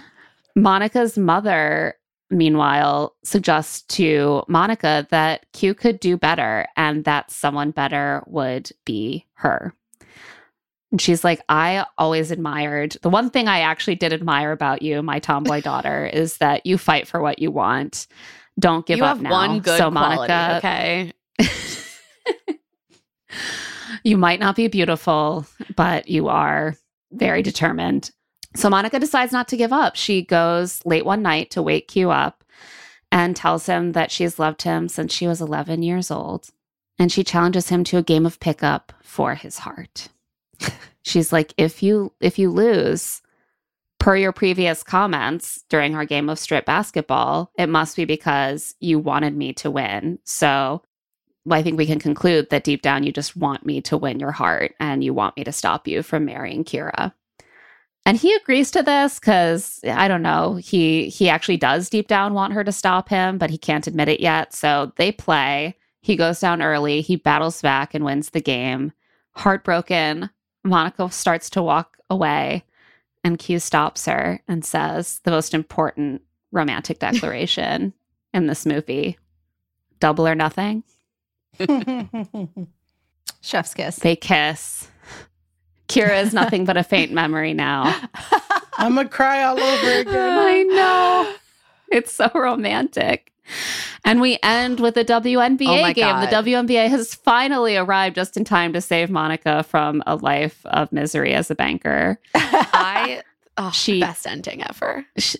Monica's mother, meanwhile, suggests to Monica that Q could do better and that someone better would be her. And she's like, I always admired the one thing I actually did admire about you, my tomboy daughter, is that you fight for what you want. Don't give you up have now. one good so, quality, Monica, okay. you might not be beautiful, but you are very determined. So Monica decides not to give up. She goes late one night to wake Q up and tells him that she's loved him since she was 11 years old. And she challenges him to a game of pickup for his heart. She's like, if you if you lose, per your previous comments during our game of strip basketball, it must be because you wanted me to win. So I think we can conclude that deep down you just want me to win your heart and you want me to stop you from marrying Kira. And he agrees to this because I don't know, he he actually does deep down want her to stop him, but he can't admit it yet. So they play. He goes down early, he battles back and wins the game. Heartbroken, Monica starts to walk away, and Q stops her and says the most important romantic declaration in this movie double or nothing. Chef's kiss. They kiss. Kira is nothing but a faint memory now. I'm gonna cry all over again. I know. It's so romantic. And we end with a WNBA Oh game. God. The WNBA has finally arrived just in time to save Monica from a life of misery as a banker. I oh, She- best ending ever. She,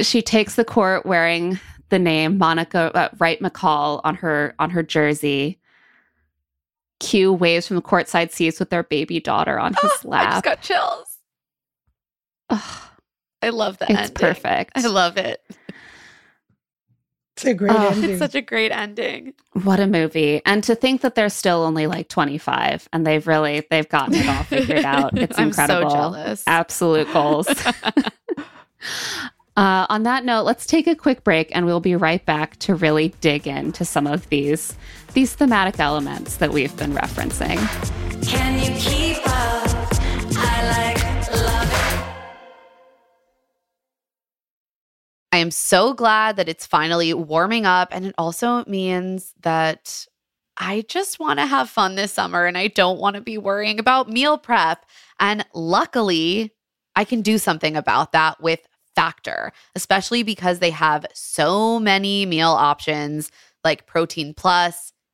she takes the court wearing the name Monica uh, Wright McCall on her on her jersey. Q waves from the courtside seats with their baby daughter on his I just lap. got chills. I love that it's ending. perfect. I love it. It's a great Oh, ending. It's such a great ending. What a movie. And to think that they're still only like 25 and they've really they've gotten it all figured out. It's I'm so incredible. jealous. Absolute goals. uh, on that note, let's take a quick break and we'll be right back to really dig into some of these these thematic elements that we've been referencing. I am so glad that it's finally warming up. And it also means that I just want to have fun this summer and I don't want to be worrying about meal prep. And luckily, I can do something about that with Factor, especially because they have so many meal options like protein plus,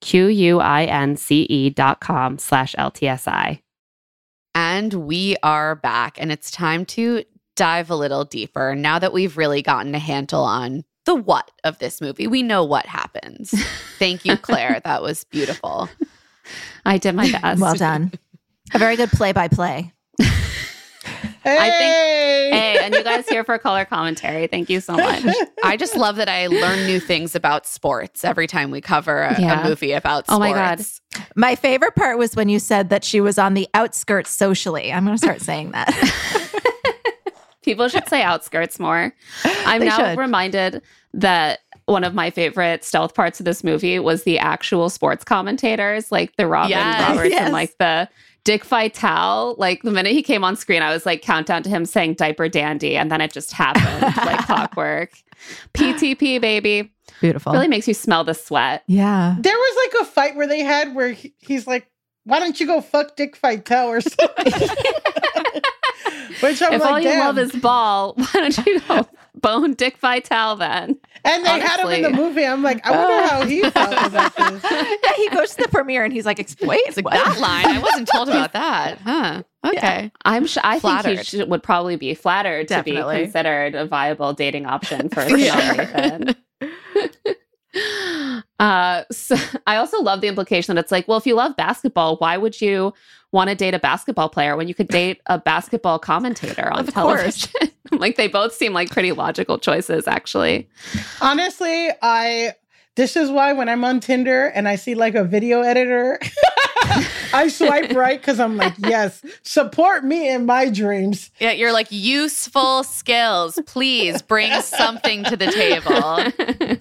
Q-U-I-N-C-E dot com slash LTSI. And we are back, and it's time to dive a little deeper now that we've really gotten a handle on the what of this movie. We know what happens. Thank you, Claire. that was beautiful. I did my best. well done. A very good play by play. Hey. I think, hey, and you guys here for color commentary. Thank you so much. I just love that I learn new things about sports every time we cover a, Yeah. a movie about sports. Oh my God. My favorite part was when you said that she was on the outskirts socially. I'm going to start saying that. People should say outskirts more. I'm They now should. reminded that one of my favorite stealth parts of this movie was the actual sports commentators, like the Robin Yes. Roberts Yes. and like the Dick Vitale. Like the minute he came on screen, I was like countdown to him saying diaper dandy, and then it just happened like clockwork. PTP baby Beautiful. really makes you smell the sweat. Yeah. There was like a fight where they had where he, he's like, "Why don't you go fuck Dick Vitale or something?" Which I'm if like, all you Damn. love is ball, why don't you go bone Dick Vitale then? And they had him in the movie. I'm like, I wonder how he uh. felt about this. yeah, he goes to the premiere and he's like, "Ex- wait, It's like what?" that line. I wasn't told about that. Huh. Okay. I'm sh- I think he should, would probably be flattered to be considered a viable dating option for Yeah. Uh, so I also love the implication that it's like, well, if you love basketball, why would you want to date a basketball player when you could date a basketball commentator on television? like they both seem like pretty logical choices, actually. Honestly, I this is why when I'm on Tinder and I see like a video editor, I swipe right because I'm like, yes, support me in my dreams. Yeah, you're like useful skills. Please bring something to the table.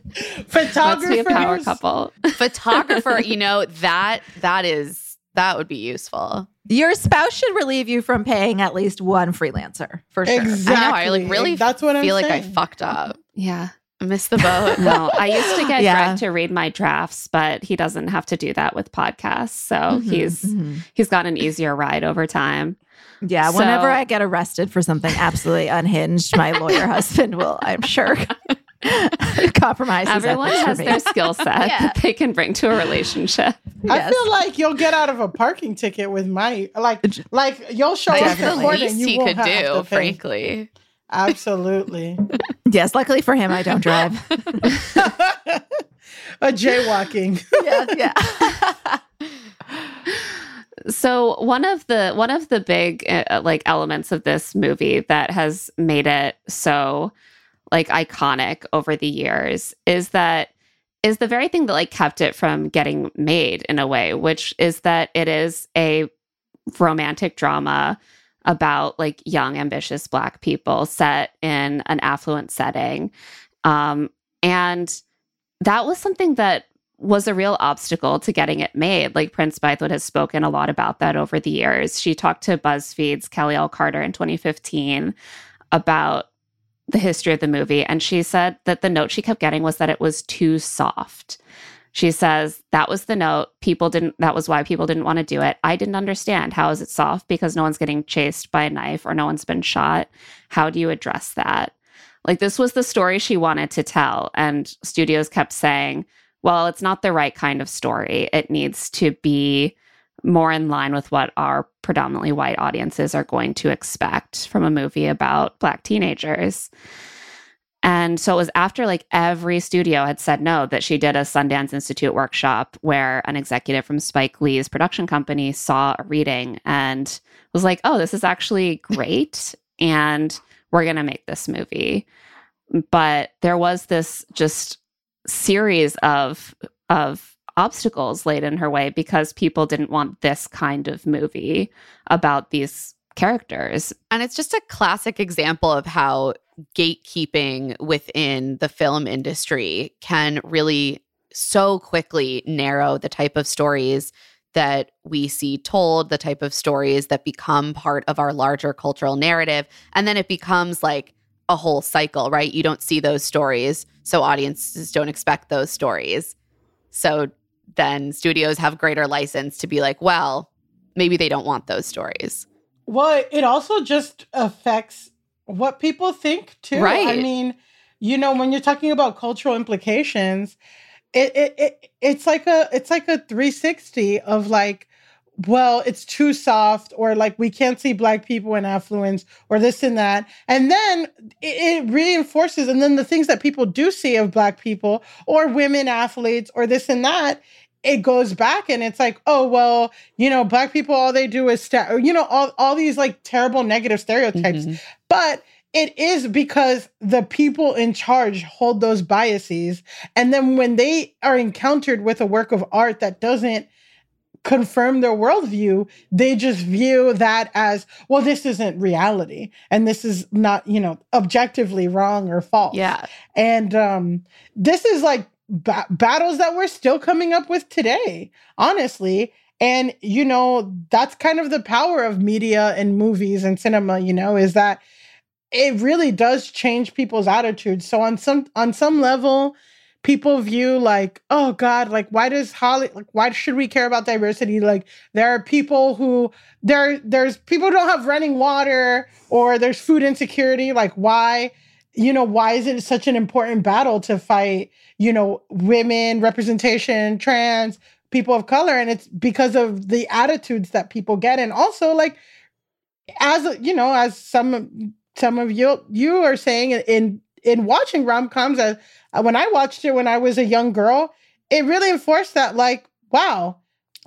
Let's be a power couple. Photographer, you know, that that is that would be useful. Your spouse should relieve you from paying at least one freelancer for sure. Exactly. I know. I like really That's what I'm feel like I fucked up. Yeah. I missed the boat. No, I used to get Yeah. Greg to read my drafts, but he doesn't have to do that with podcasts. So Mhm, he's mhm. he's got an easier ride over time. Yeah, whenever I get arrested for something absolutely unhinged, my lawyer husband will, I'm sure, compromise. Everyone ethics for has me. their skill set Yeah. that they can bring to a relationship. I Yes. feel like you'll get out of a parking ticket with my like like you'll show up That's to the least you he could do, to pay. frankly. Absolutely. Yes, luckily for him, I don't drive. a jaywalking. yeah, yeah. So one of the one of the big uh, like elements of this movie that has made it so like iconic over the years is that is the very thing that like kept it from getting made in a way, which is that it is a romantic drama about like young, ambitious Black people set in an affluent setting. Um, and that was something that was a real obstacle to getting it made. Like Prince Bythewood has spoken a lot about that over the years. She talked to BuzzFeed's Kelly L. Carter in 2015 about the history of the movie. And she said that the note she kept getting was that it was too soft. She says that was the note. People didn't, that was why people didn't want to do it. I didn't understand. How is it soft? Because no one's getting chased by a knife or no one's been shot. How do you address that? Like, this was the story she wanted to tell. And studios kept saying, well, it's not the right kind of story. It needs to be more in line with what our predominantly white audiences are going to expect from a movie about Black teenagers. And so it was after like every studio had said no that she did a Sundance Institute workshop where an executive from Spike Lee's production company saw a reading and was like, oh, this is actually great. and we're going to make this movie. But there was this just series of, of obstacles laid in her way because people didn't want this kind of movie about these characters. And it's just a classic example of how gatekeeping within the film industry can really so quickly narrow the type of stories that we see told, the type of stories that become part of our larger cultural narrative. And then it becomes like a whole cycle, right? You don't see those stories, so audiences don't expect those stories. So then studios have greater license to be like, well, maybe they don't want those stories. Well, it also just affects what people think too. Right. I mean, you know, when you're talking about cultural implications, it, it, it it's like a it's like a 360 of like well, it's too soft, or like we can't see black people in affluence, or this and that. And then it, it, reinforces, and then the things that people do see of black people, or women athletes, or this and that, it goes back and it's like, oh well, you know, black people all they do is st- you know all all these like terrible negative stereotypes. Mm-hmm. But it is because the people in charge hold those biases and then when they are encountered with a work of art that doesn't confirm their worldview, they just view that as, well, this isn't reality. And this is not, you know, objectively wrong or false. Yeah. And um, this is like ba- battles that we're still coming up with today, honestly. And, you know, that's kind of the power of media and movies and cinema, you know, is that it really does change people's attitudes. So on some on some level, people view like, oh God, like why does Holly like why should we care about diversity? Like there are people who there there's people who don't have running water or there's food insecurity. Like why? You know, why is it such an important battle to fight, you know, women, representation, trans, people of color? And it's because of the attitudes that people get. And also, like, as you know, as some some of you you are saying in in watching rom-coms as uh, when I watched it when I was a young girl, it really enforced that, like, wow,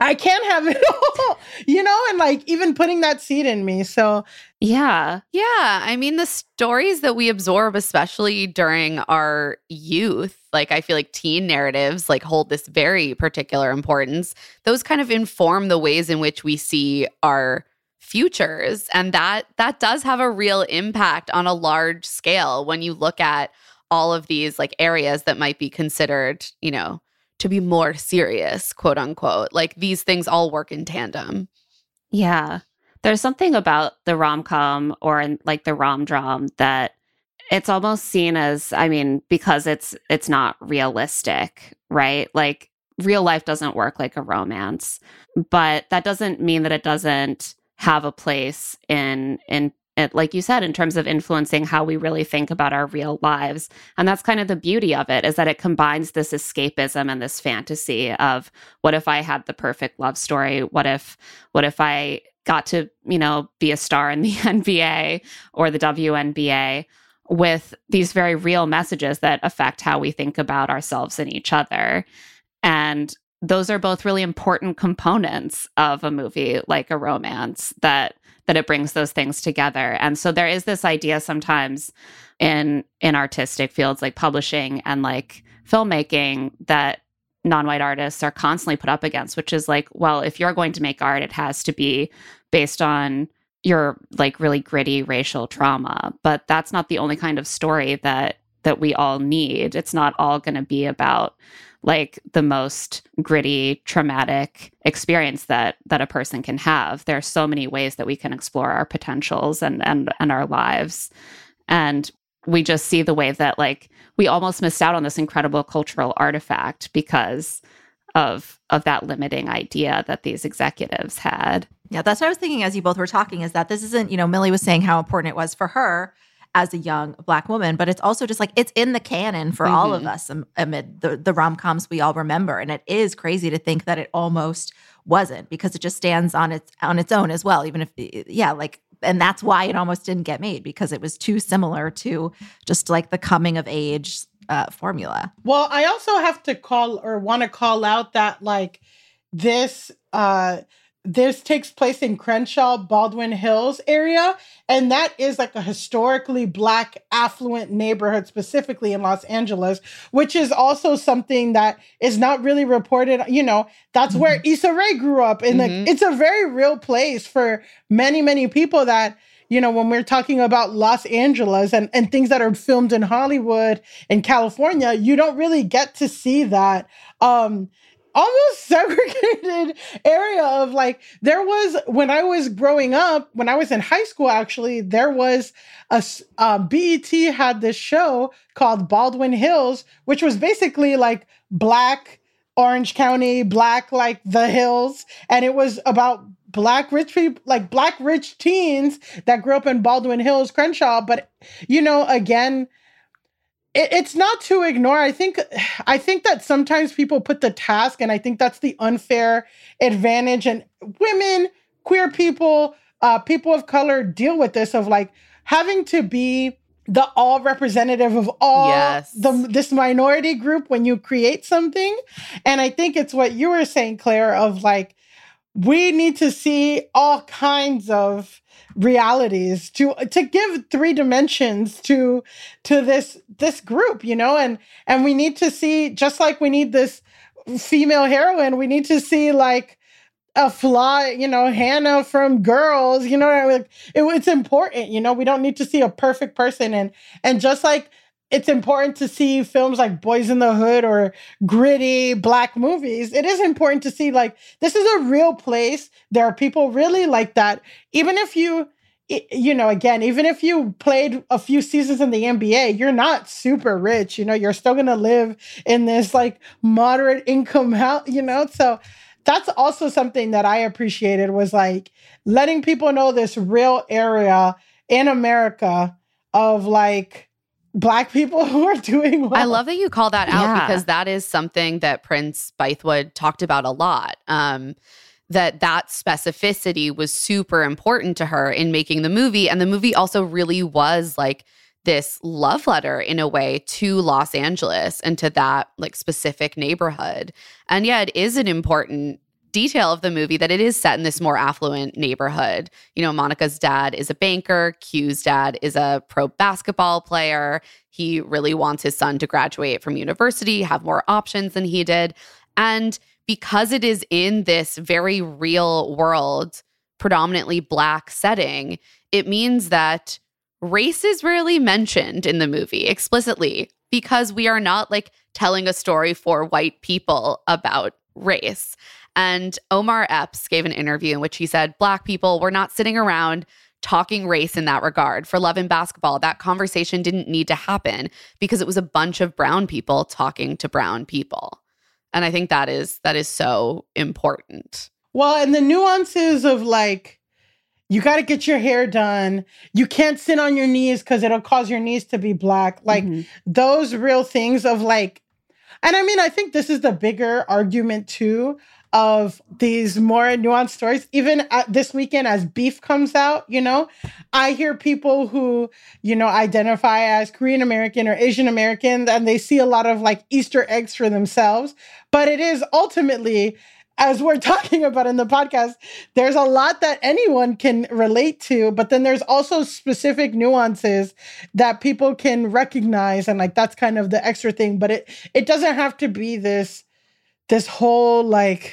I can't have it all, you know, and like even putting that seed in me. So, yeah. Yeah. I mean, the stories that we absorb, especially during our youth, like I feel like teen narratives like hold this very particular importance. Those kind of inform the ways in which we see our futures and that that does have a real impact on a large scale when you look at all of these like areas that might be considered, you know, to be more serious, quote unquote. Like these things all work in tandem. Yeah. There's something about the rom com or in, like the rom dram that it's almost seen as, I mean, because it's it's not realistic, right? Like real life doesn't work like a romance, but that doesn't mean that it doesn't have a place in in it, like you said, in terms of influencing how we really think about our real lives. And that's kind of the beauty of it is that it combines this escapism and this fantasy of what if I had the perfect love story? What if, what if I got to, you know, be a star in the NBA or the WNBA with these very real messages that affect how we think about ourselves and each other. And those are both really important components of a movie like a romance that that it brings those things together. And so there is this idea sometimes in in artistic fields like publishing and like filmmaking that non-white artists are constantly put up against which is like well if you're going to make art it has to be based on your like really gritty racial trauma. But that's not the only kind of story that that we all need. It's not all going to be about like the most gritty traumatic experience that that a person can have there are so many ways that we can explore our potentials and and and our lives and we just see the way that like we almost missed out on this incredible cultural artifact because of of that limiting idea that these executives had. Yeah, that's what I was thinking as you both were talking is that this isn't, you know, Milly was saying how important it was for her as a young black woman, but it's also just like it's in the canon for mm-hmm. all of mm-hmm. us amid the, the rom coms we all remember. And it is crazy to think that it almost wasn't because it just stands on its on its own as well. Even if yeah, like and that's why it almost didn't get made because it was too similar to just like the coming of age uh, formula. Well, I also have to call or want to call out that like this uh this takes place in Crenshaw, Baldwin Hills area. And that is like a historically black, affluent neighborhood, specifically in Los Angeles, which is also something that is not really reported. You know, that's mm-hmm. where Issa Rae grew up. And mm-hmm. it's a very real place for many, many people that, you know, when we're talking about Los Angeles and, and things that are filmed in Hollywood and California, you don't really get to see that. Um, almost segregated area of like there was when I was growing up, when I was in high school, actually, there was a uh, BET had this show called Baldwin Hills, which was basically like black Orange County, black like the hills, and it was about black rich people like black rich teens that grew up in Baldwin Hills, Crenshaw. But you know, again, it, it's not to ignore. I think I think that sometimes people put the task, and I think that's the unfair advantage. And women, queer people, uh, people of color deal with this of like having to be the all representative of all yes. the this minority group when you create something. And I think it's what you were saying, Claire, of like we need to see all kinds of realities to to give three dimensions to to this this group you know and and we need to see just like we need this female heroine we need to see like a fly, you know, Hannah from Girls, you know, like it, it's important, you know, we don't need to see a perfect person, and and just like it's important to see films like Boys in the Hood or gritty black movies. It is important to see like this is a real place. There are people really like that. Even if you you know, again, even if you played a few seasons in the NBA, you're not super rich. You know, you're still going to live in this like moderate income house, you know? So that's also something that I appreciated was like letting people know this real area in America of like black people who are doing well. I love that you call that out yeah. because that is something that Prince Bythewood talked about a lot. Um, that that specificity was super important to her in making the movie and the movie also really was like this love letter in a way to Los Angeles and to that like specific neighborhood. And yeah, it is an important detail of the movie that it is set in this more affluent neighborhood. You know, Monica's dad is a banker, Q's dad is a pro basketball player. He really wants his son to graduate from university, have more options than he did. And because it is in this very real world, predominantly black setting, it means that race is rarely mentioned in the movie explicitly because we are not like telling a story for white people about race. And Omar Epps gave an interview in which he said, Black people were not sitting around talking race in that regard. For Love and Basketball, that conversation didn't need to happen because it was a bunch of brown people talking to brown people. And I think that is that is so important. Well, and the nuances of like you got to get your hair done. You can't sit on your knees cuz it'll cause your knees to be black. Like mm-hmm. those real things of like and I mean, I think this is the bigger argument too of these more nuanced stories. Even uh, this weekend, as Beef comes out, you know, I hear people who, you know, identify as Korean American or Asian American, and they see a lot of like Easter eggs for themselves. But it is ultimately as we're talking about in the podcast, there's a lot that anyone can relate to, but then there's also specific nuances that people can recognize and like that's kind of the extra thing, but it it doesn't have to be this this whole like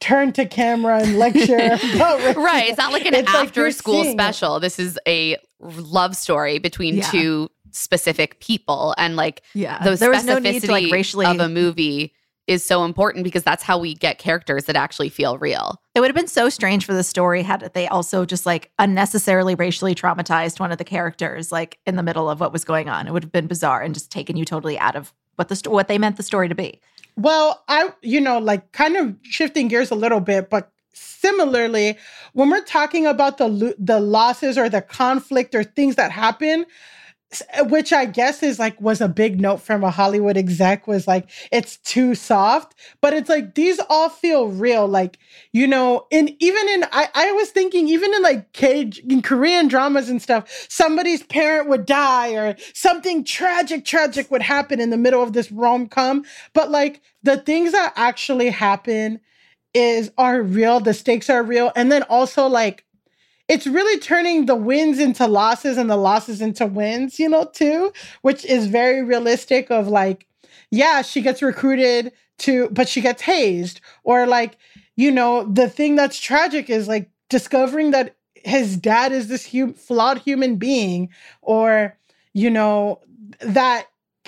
turn to camera and lecture right it's not like an it's after like school special this is a love story between yeah. two specific people and like yeah the there was no need to like racially of a movie is so important because that's how we get characters that actually feel real. It would have been so strange for the story had they also just like unnecessarily racially traumatized one of the characters like in the middle of what was going on. It would have been bizarre and just taken you totally out of what the sto- what they meant the story to be. Well, I you know like kind of shifting gears a little bit, but similarly, when we're talking about the the losses or the conflict or things that happen, Uh, which I guess is like was a big note from a Hollywood exec was like it's too soft, but it's like these all feel real. Like you know, in even in I I was thinking even in like cage in Korean dramas and stuff, somebody's parent would die or something tragic tragic would happen in the middle of this rom com. But like the things that actually happen is are real. The stakes are real, and then also like it's really turning the wins into losses and the losses into wins, you know, too, which is very realistic of like, yeah, she gets recruited to, but she gets hazed. Or like, you know, the thing that's tragic is like discovering that his dad is this hu- flawed human being, or, you know, that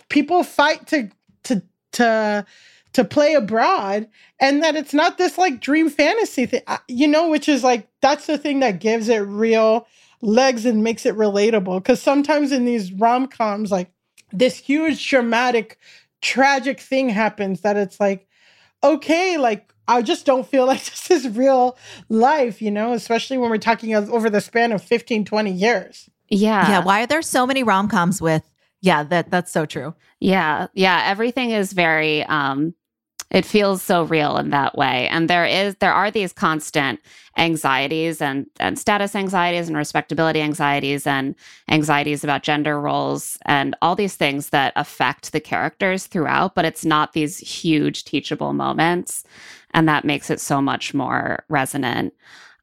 people fight to, to, to, to play abroad and that it's not this like dream fantasy thing you know which is like that's the thing that gives it real legs and makes it relatable because sometimes in these rom-coms like this huge dramatic tragic thing happens that it's like okay like i just don't feel like this is real life you know especially when we're talking over the span of 15 20 years. Yeah. Yeah why are there so many rom-coms with yeah that that's so true. Yeah yeah everything is very um it feels so real in that way. And there is there are these constant anxieties and and status anxieties and respectability anxieties and anxieties about gender roles and all these things that affect the characters throughout but it's not these huge teachable moments. And that makes it so much more resonant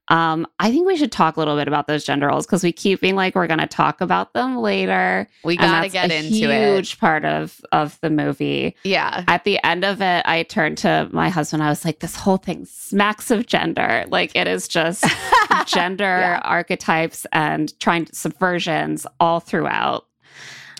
um, I think we should talk a little bit about those gender roles because we keep being like we're going to talk about them later. We got to get into huge it. Huge part of of the movie. Yeah. At the end of it, I turned to my husband. I was like, "This whole thing smacks of gender. Like it is just gender yeah. archetypes and trying to, subversions all throughout."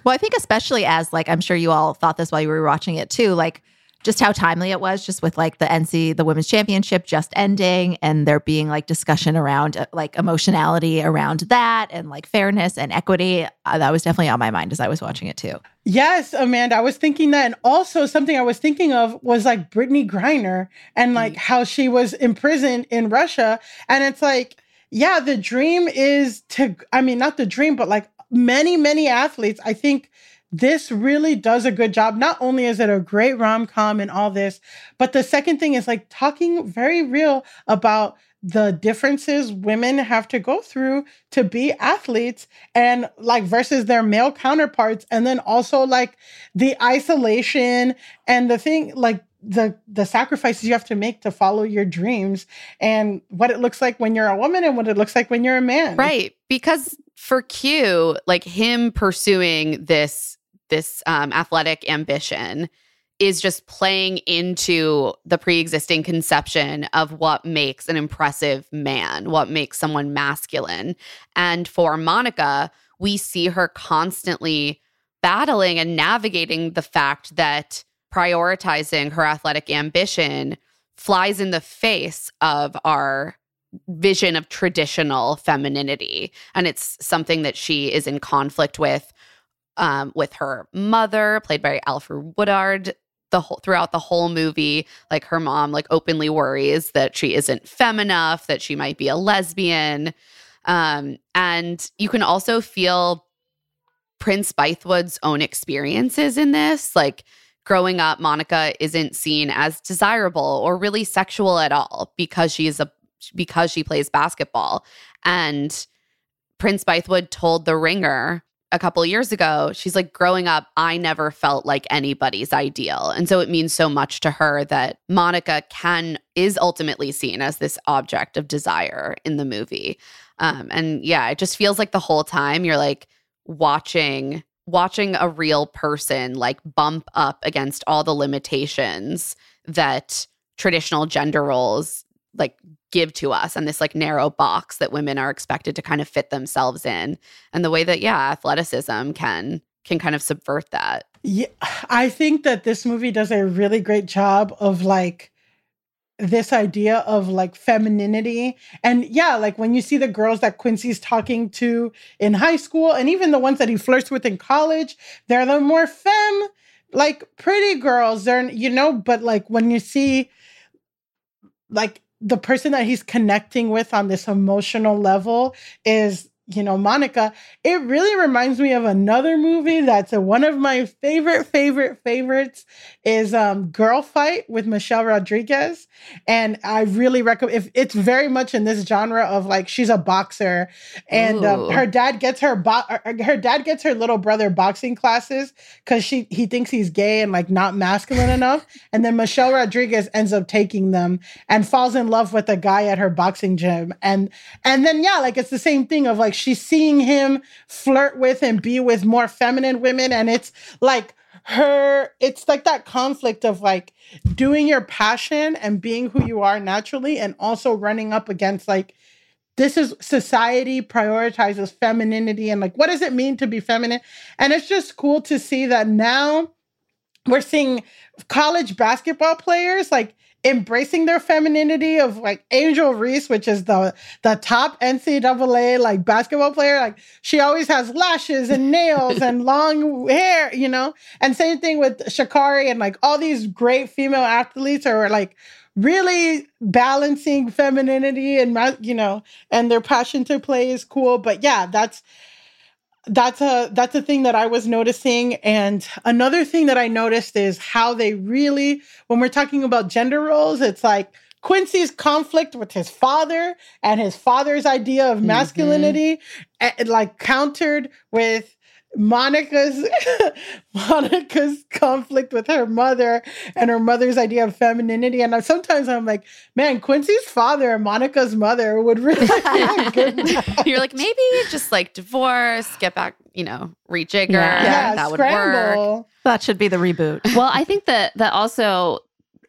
Well, I think especially as like I'm sure you all thought this while you were watching it too, like just how timely it was, just with like the NC, the women's championship just ending, and there being like discussion around uh, like emotionality around that and like fairness and equity. Uh, that was definitely on my mind as I was watching it too. Yes, Amanda, I was thinking that. And also, something I was thinking of was like Brittney Griner and like mm how she was imprisoned in Russia. And it's like, yeah, the dream is to, I mean, not the dream, but like many, many athletes, I think this really does a good job. Not only is it a great rom com and all this, but the second thing is like talking very real about the differences women have to go through to be athletes and like versus their male counterparts and then also like the isolation and the thing like the the sacrifices you have to make to follow your dreams and what it looks like when you're a woman and what it looks like when you're a man. Right. Because for Q, like him pursuing this this um, athletic ambition is just playing into the pre-existing conception of what makes an impressive man, what makes someone masculine. And for Monica, we see her constantly battling and navigating the fact that prioritizing her athletic ambition flies in the face of our vision of traditional femininity. And it's something that she is in conflict with um, with her mother, played by Alfre Woodard, the whole throughout the whole movie like her mom like openly worries that she isn't femme enough that she might be a lesbian um and you can also feel prince bythewood's own experiences in this like growing up, Monica isn't seen as desirable or really sexual at all because she's a because she plays basketball. And Prince Bythewood told The Ringer a couple years ago, she's like, growing up, I never felt like anybody's ideal. And so it means so much to her that Monica can, is ultimately seen as this object of desire in the movie. Um, and yeah, it just feels like the whole time you're like watching watching a real person like bump up against all the limitations that traditional gender roles like give to us and this like narrow box that women are expected to kind of fit themselves in. And the way that yeah athleticism can can kind of subvert that. Yeah i think that this movie does a really great job of like this idea of like femininity. And yeah like when you see the girls that quincy's talking to in high school and even the ones that he flirts with in college they're the more femme like pretty girls. They're you know but like when you see like the person that he's connecting with on this emotional level is you know, Monica, it really reminds me of another movie that's a, one of my favorite, favorite, favorites is um, Girl Fight with Michelle Rodriguez. And I really recommend if it's very much in this genre of like she's a boxer and um, her dad gets her bo- her dad gets her little brother boxing classes because she he thinks he's gay and like not masculine enough. And then Michelle Rodriguez ends up taking them and falls in love with a guy at her boxing gym. And and then yeah, like it's the same thing of like she's seeing him flirt with and be with more feminine women. And it's like her, it's like that conflict of like doing your passion and being who you are naturally and also running up against like, this is society prioritizes femininity and like what does it mean to be feminine and it's just cool to see that now we're seeing college basketball players like embracing their femininity of like Angel Reese, which is the the top NCAA like basketball player. Like she always has lashes and nails and long hair, you know. And same thing with Sha'Carri and like all these great female athletes are like really balancing femininity and you know and their passion to play is cool. But yeah, that's that's a that's a thing that I was noticing. And another thing that I noticed is how they really, when we're talking about gender roles, it's like Quincy's conflict with his father and his father's idea of mm-hmm. masculinity, mm-hmm. like countered with Monica's Monica's conflict with her mother and her mother's idea of femininity. And sometimes I'm like, man, Quincy's father and Monica's mother would really be good. You're like, maybe just like divorce, get back, you know, rejigger. Yeah, yeah that scramble. would work. That should be the reboot. Well, I think that that also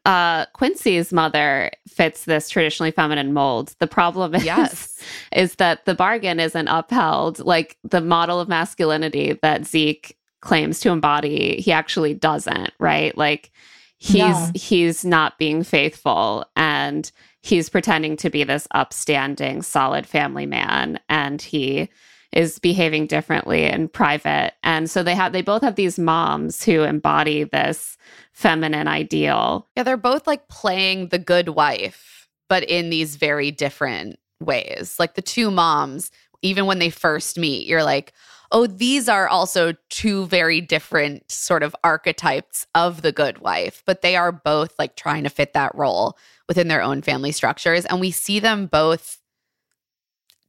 uh, Quincy's mother fits this traditionally feminine mold. The problem is, yes. is that the bargain isn't upheld. Like the model of masculinity that Zeke claims to embody, he actually doesn't, right? Like he's yeah. he's not being faithful and he's pretending to be this upstanding, solid family man. And he is behaving differently in private. And so they have they both have these moms who embody this feminine ideal. Yeah, they're both like playing the good wife, but in these very different ways. Like the two moms, even when they first meet, you're like, oh, these are also two very different sort of archetypes of the good wife, but they are both like trying to fit that role within their own family structures. And we see them both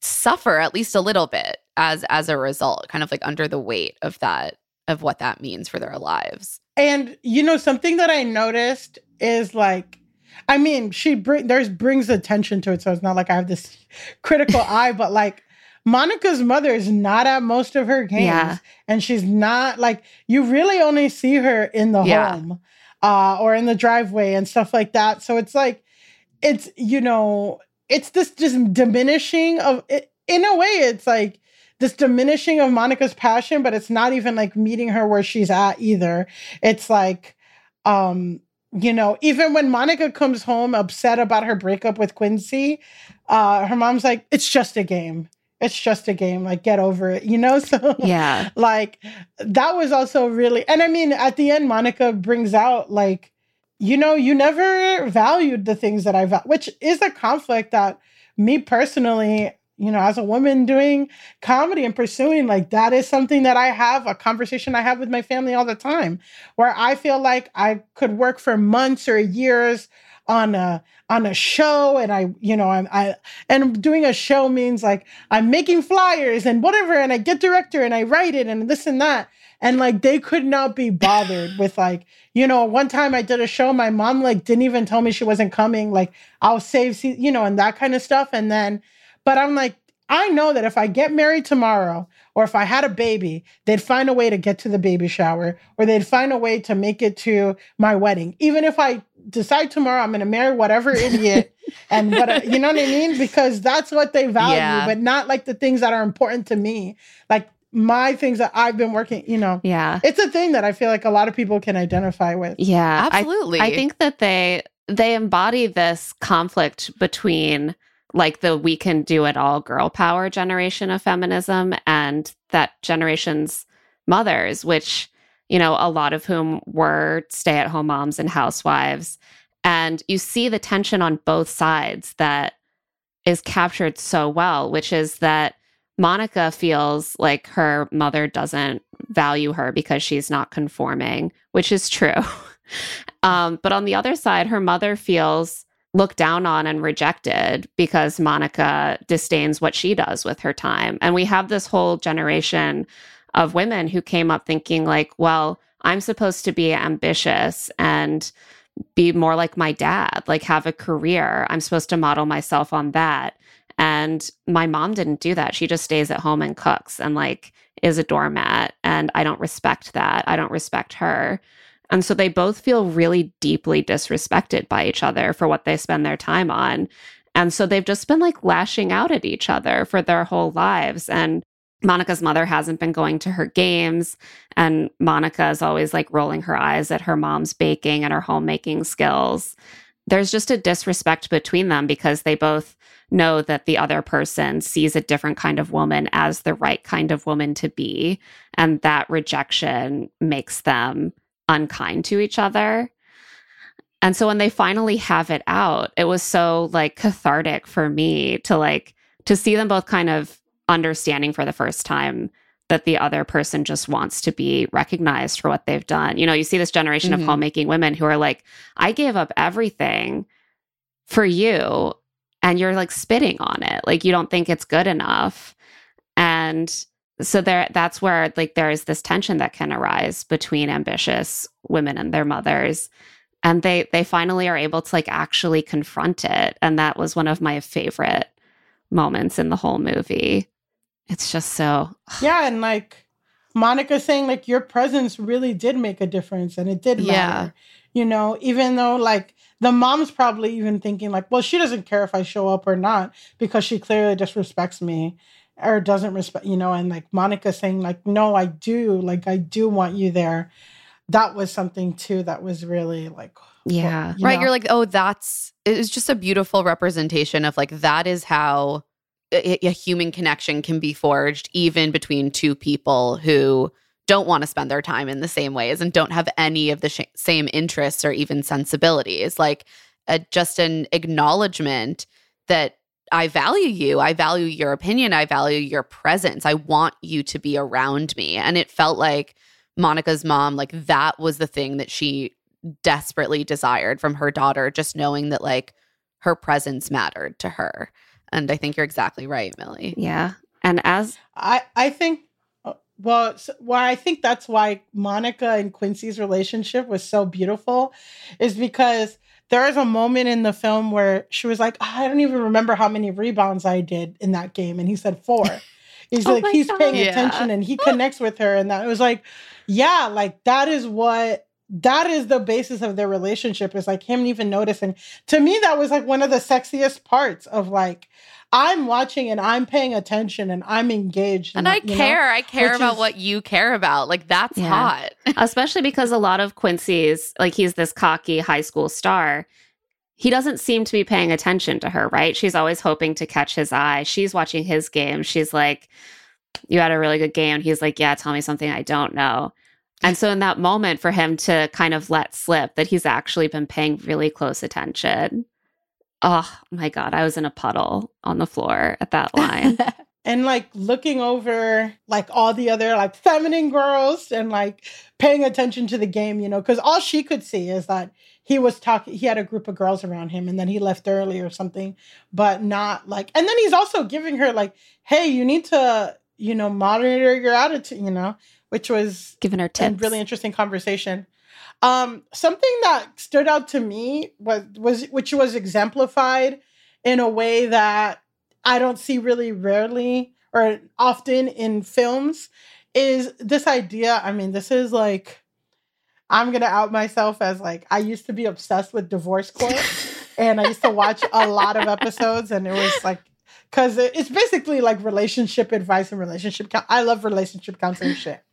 suffer at least a little bit as as a result kind of like under the weight of that of what that means for their lives and you know something that i noticed is like i mean she bring there's brings attention to it so it's not like i have this critical eye but like Monica's mother is not at most of her games. Yeah. And she's not like you really only see her in the yeah. home uh, or in the driveway and stuff like that. So it's like it's you know it's this just diminishing of it, in a way it's like this diminishing of Monica's passion, but it's not even like meeting her where she's at either. It's like, um, you know, even when Monica comes home upset about her breakup with Quincy, uh, her mom's like, it's just a game. It's just a game. Like, get over it, you know? So, yeah. like, that was also really, and I mean, at the end, Monica brings out, like, you know, you never valued the things that I value, which is a conflict that me personally, you know, as a woman doing comedy and pursuing, like that is something that I have a conversation I have with my family all the time, where I feel like I could work for months or years on a on a show and I you know I'm I and doing a show means like I'm making flyers and whatever and I get director and I write it and this and that and like they could not be bothered with like you know one time I did a show my mom like didn't even tell me she wasn't coming like I'll save you know and that kind of stuff and then but I'm like I know that if I get married tomorrow or if I had a baby, they'd find a way to get to the baby shower or they'd find a way to make it to my wedding. Even if I decide tomorrow I'm going to marry whatever idiot and what you know what I mean because that's what they value, yeah. but not like the things that are important to me. Like my things that I've been working, you know. Yeah. It's a thing that I feel like a lot of people can identify with. Yeah. Absolutely. I, I think that they they embody this conflict between like the we can do it all girl power generation of feminism and that generation's mothers, which, you know, a lot of whom were stay at home moms and housewives. And you see the tension on both sides that is captured so well, which is that Monica feels like her mother doesn't value her because she's not conforming, which is true. um, but on the other side, her mother feels looked down on and rejected because Monica disdains what she does with her time. And we have this whole generation of women who came up thinking, like, well, I'm supposed to be ambitious and be more like my dad, like have a career. I'm supposed to model myself on that. And my mom didn't do that. She just stays at home and cooks and like is a doormat. And I don't respect that. I don't respect her. And so they both feel really deeply disrespected by each other for what they spend their time on. And so they've just been like lashing out at each other for their whole lives. And Monica's mother hasn't been going to her games. And Monica is always like rolling her eyes at her mom's baking and her homemaking skills. There's just a disrespect between them because they both know that the other person sees a different kind of woman as the right kind of woman to be. And that rejection makes them unkind to each other. And so when they finally have it out, it was so like cathartic for me to like to see them both kind of understanding for the first time that the other person just wants to be recognized for what they've done. You know, you see this generation mm-hmm. of homemaking women who are like, I gave up everything for you and you're like spitting on it. Like you don't think it's good enough. And so there that's where like there is this tension that can arise between ambitious women and their mothers. And they they finally are able to like actually confront it. And that was one of my favorite moments in the whole movie. It's just so yeah and like monica saying like your presence really did make a difference and it did matter yeah. you know even though like the mom's probably even thinking like well she doesn't care if i show up or not because she clearly disrespects me or doesn't respect, you know, and like Monica saying, like, no, I do, like, I do want you there. That was something too that was really like, yeah, you right. Know? You're like, oh, that's it's just a beautiful representation of like that is how a, a human connection can be forged, even between two people who don't want to spend their time in the same ways and don't have any of the sh- same interests or even sensibilities. Like, a, just an acknowledgement that I value you. I value your opinion. I value your presence. I want you to be around me. And it felt like Monica's mom, like that was the thing that she desperately desired from her daughter, just knowing that like her presence mattered to her. And I think you're exactly right, Milly. Yeah. And as I, I think, uh, well, why I think that's why Monica and Quincy's relationship was so beautiful is because there is a moment in the film where she was like, ah, I don't even remember how many rebounds I did in that game. And he said four. He's oh like, he's God. paying yeah. attention and he connects with her. And that it was like, yeah, like that is what that is the basis of their relationship is like him even noticing. To me, that was like one of the sexiest parts of like, I'm watching and I'm paying attention and I'm engaged. And, I care. Know? I care Which about is, what you care about. Like that's yeah. hot. Especially because a lot of Quincy's, like he's this cocky high school star. He doesn't seem to be paying attention to her, right? She's always hoping to catch his eye. She's watching his game. She's like, You had a really good game. He's like, Yeah, tell me something I don't know. And so, in that moment, for him to kind of let slip that he's actually been paying really close attention Oh my God. I was in a puddle on the floor at that line. and like looking over like all the other like feminine girls and like paying attention to the game, you know, because all she could see is that he was talking, he had a group of girls around him and then he left early or something, but not like, and then he's also giving her like, hey, you need to, you know, monitor your attitude, you know, which was giving her tips. A really interesting conversation. Um, something that stood out to me was was which was exemplified in a way that I don't see really rarely or often in films is this idea. I mean, this is like I'm gonna out myself as like I used to be obsessed with divorce court, and I used to watch a lot of episodes, and it was like because it's basically like relationship advice and relationship. I love relationship counseling shit,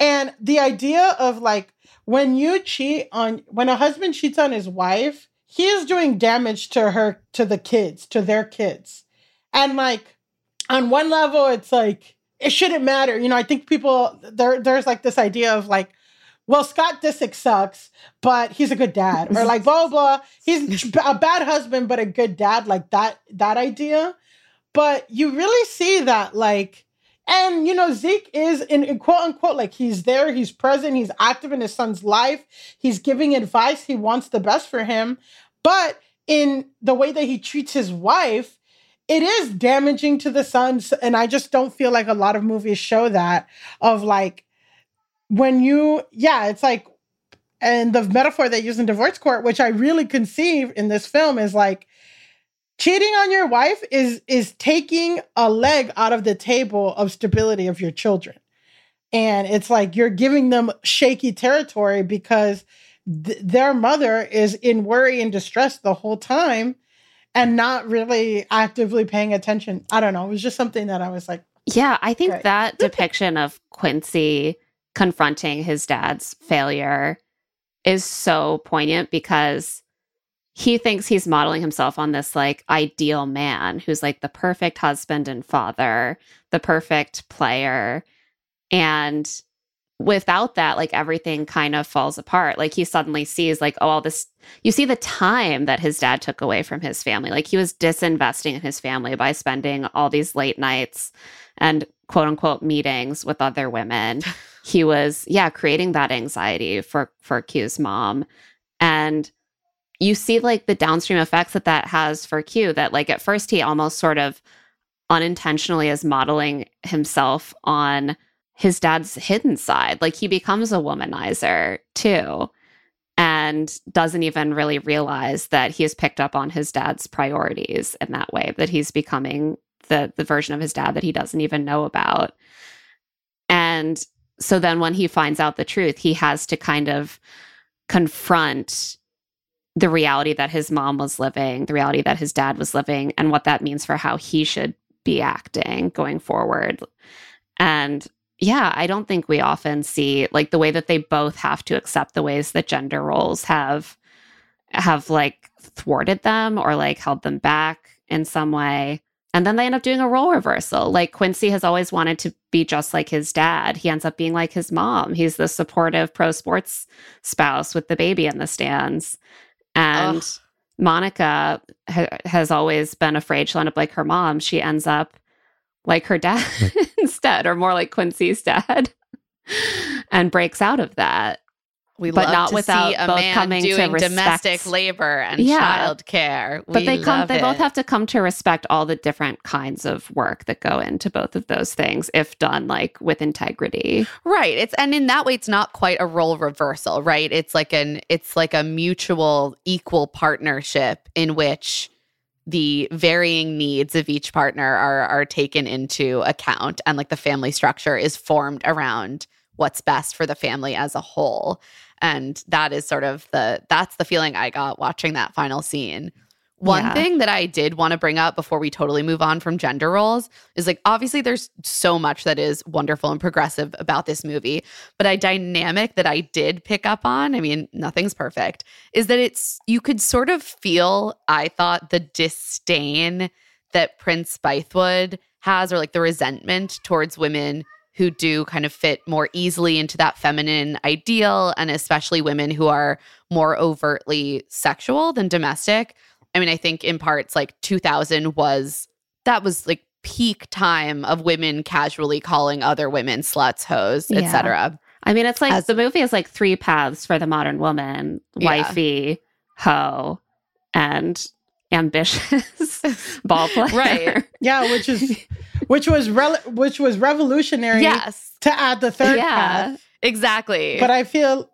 and the idea of like when you cheat on when a husband cheats on his wife, he is doing damage to her to the kids, to their kids. And like on one level it's like it shouldn't matter. You know, I think people there there's like this idea of like well, Scott Disick sucks, but he's a good dad, or like blah blah. blah. He's a bad husband, but a good dad, like that that idea. But you really see that, like and you know, Zeke is in, in, quote unquote like he's there, he's present, he's active in his son's life, he's giving advice, he wants the best for him. But in the way that he treats his wife, it is damaging to the sons. And I just don't feel like a lot of movies show that of like when you, yeah, it's like, and the metaphor they use in divorce court, which I really conceive in this film, is like cheating on your wife is is taking a leg out of the table of stability of your children. And it's like you're giving them shaky territory because th- their mother is in worry and distress the whole time and not really actively paying attention. I don't know. It was just something that i was like yeah i think that depiction of quincy confronting his dad's failure is so poignant because he thinks he's modeling himself on this like ideal man who's like the perfect husband and father, the perfect player. And without that, like everything kind of falls apart. Like he suddenly sees, like, oh, all this, you see the time that his dad took away from his family. Like he was disinvesting in his family by spending all these late nights and quote unquote meetings with other women. he was, yeah, creating that anxiety for, for Q's mom. And you see like the downstream effects that that has for Q that like at first he almost sort of unintentionally is modeling himself on his dad's hidden side. Like he becomes a womanizer too and doesn't even really realize that he has picked up on his dad's priorities in that way that he's becoming the the version of his dad that he doesn't even know about. And so then when he finds out the truth, he has to kind of confront the reality that his mom was living, the reality that his dad was living, and what that means for how he should be acting going forward. And yeah, I don't think we often see like the way that they both have to accept the ways that gender roles have have like thwarted them or like held them back in some way. And then they end up doing a role reversal. Like Quincy has always wanted to be just like his dad. He ends up being like his mom. He's the supportive pro sports spouse with the baby in the stands. And Ugh. Monica ha- has always been afraid she'll end up like her mom. She ends up like her dad instead, or more like Quincy's dad, and breaks out of that. We but not without a both man coming doing to domestic labor and yeah. child care. but they come they it. both have to come to respect all the different kinds of work that go into both of those things if done like with integrity. Right. It's and in that way it's not quite a role reversal, right? It's like an it's like a mutual equal partnership in which the varying needs of each partner are are taken into account and like the family structure is formed around what's best for the family as a whole and that is sort of the that's the feeling i got watching that final scene one yeah. thing that I did want to bring up before we totally move on from gender roles is like obviously there's so much that is wonderful and progressive about this movie, but a dynamic that I did pick up on, I mean, nothing's perfect, is that it's you could sort of feel, I thought, the disdain that Prince Bythewood has or like the resentment towards women who do kind of fit more easily into that feminine ideal, and especially women who are more overtly sexual than domestic. I mean, I think in parts like 2000 was that was like peak time of women casually calling other women sluts, hoes, Yeah. etc. I mean, it's like As- the movie is like three paths for the modern woman: Yeah. wifey, hoe, and ambitious ball player. Right. Yeah, which is which was rel- which was revolutionary Yes, to add the third Yeah. path. exactly. But I feel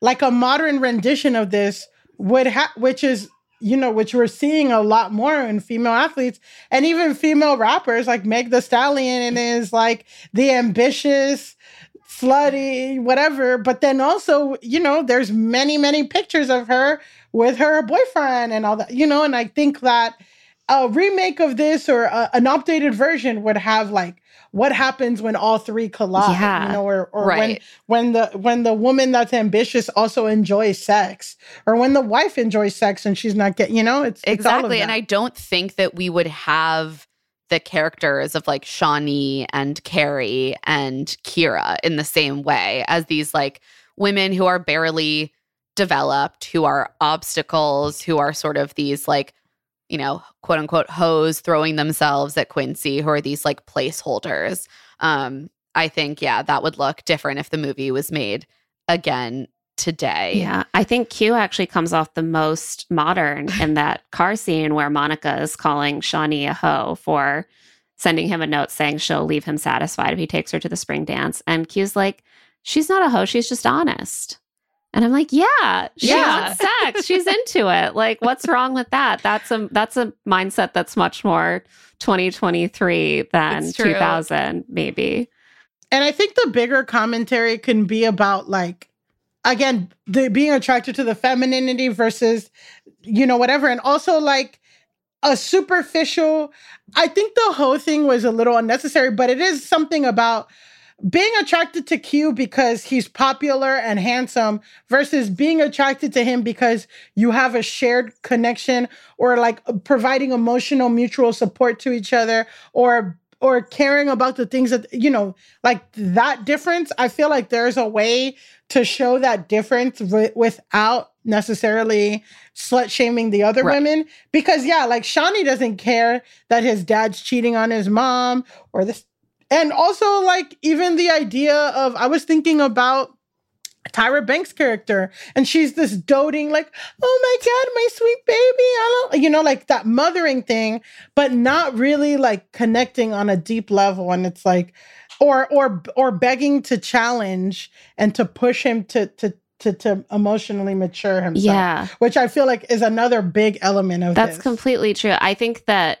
like a modern rendition of this would have, which is you know, which we're seeing a lot more in female athletes and even female rappers like Meg the Stallion and is like the ambitious, slutty, whatever. But then also, you know, there's many, many pictures of her with her boyfriend and all that, you know, and I think that a remake of this or a, an updated version would have like what happens when all three collide, Yeah. you know, or, or when Right. when the when the woman that's ambitious also enjoys sex, or when the wife enjoys sex and she's not getting, you know, it's it's exactly. And. I don't think that we would have the characters of like Shawnee and Carrie and Kyra in the same way as these like women who are barely developed, who are obstacles, who are sort of these like, you know, quote unquote hoes throwing themselves at Quincy, who are these like placeholders. Um, I think, yeah, that would look different if the movie was made again today. Yeah, I think Q actually comes off the most modern in that car scene where Monica is calling Shawnee a hoe for sending him a note saying she'll leave him satisfied if he takes her to the spring dance. And Q's like, she's not a hoe, she's just honest. And I'm like, yeah, she Yeah. wants sex. She's into it. Like, what's wrong with that? That's a that's a mindset that's much more 2023 than 2000, maybe. And I think the bigger commentary can be about like again, the being attracted to the femininity versus you know whatever and also like a superficial I think the whole thing was a little unnecessary, but it is something about being attracted to Q because he's popular and handsome versus being attracted to him because you have a shared connection or like providing emotional mutual support to each other or or caring about the things that you know like that difference i feel like there's a way to show that difference wi- without necessarily slut shaming the other Right. women because yeah like shawnee doesn't care that his dad's cheating on his mom or this and also like even the idea of i was thinking about Tyra Banks character, and she's this doting, like, oh my god, my sweet baby. I don't, you know, like that mothering thing, but not really like connecting on a deep level. And it's like, or or or begging to challenge and to push him to to to, to emotionally mature himself. Yeah. which I feel like is another big element of That's this. completely true. I think that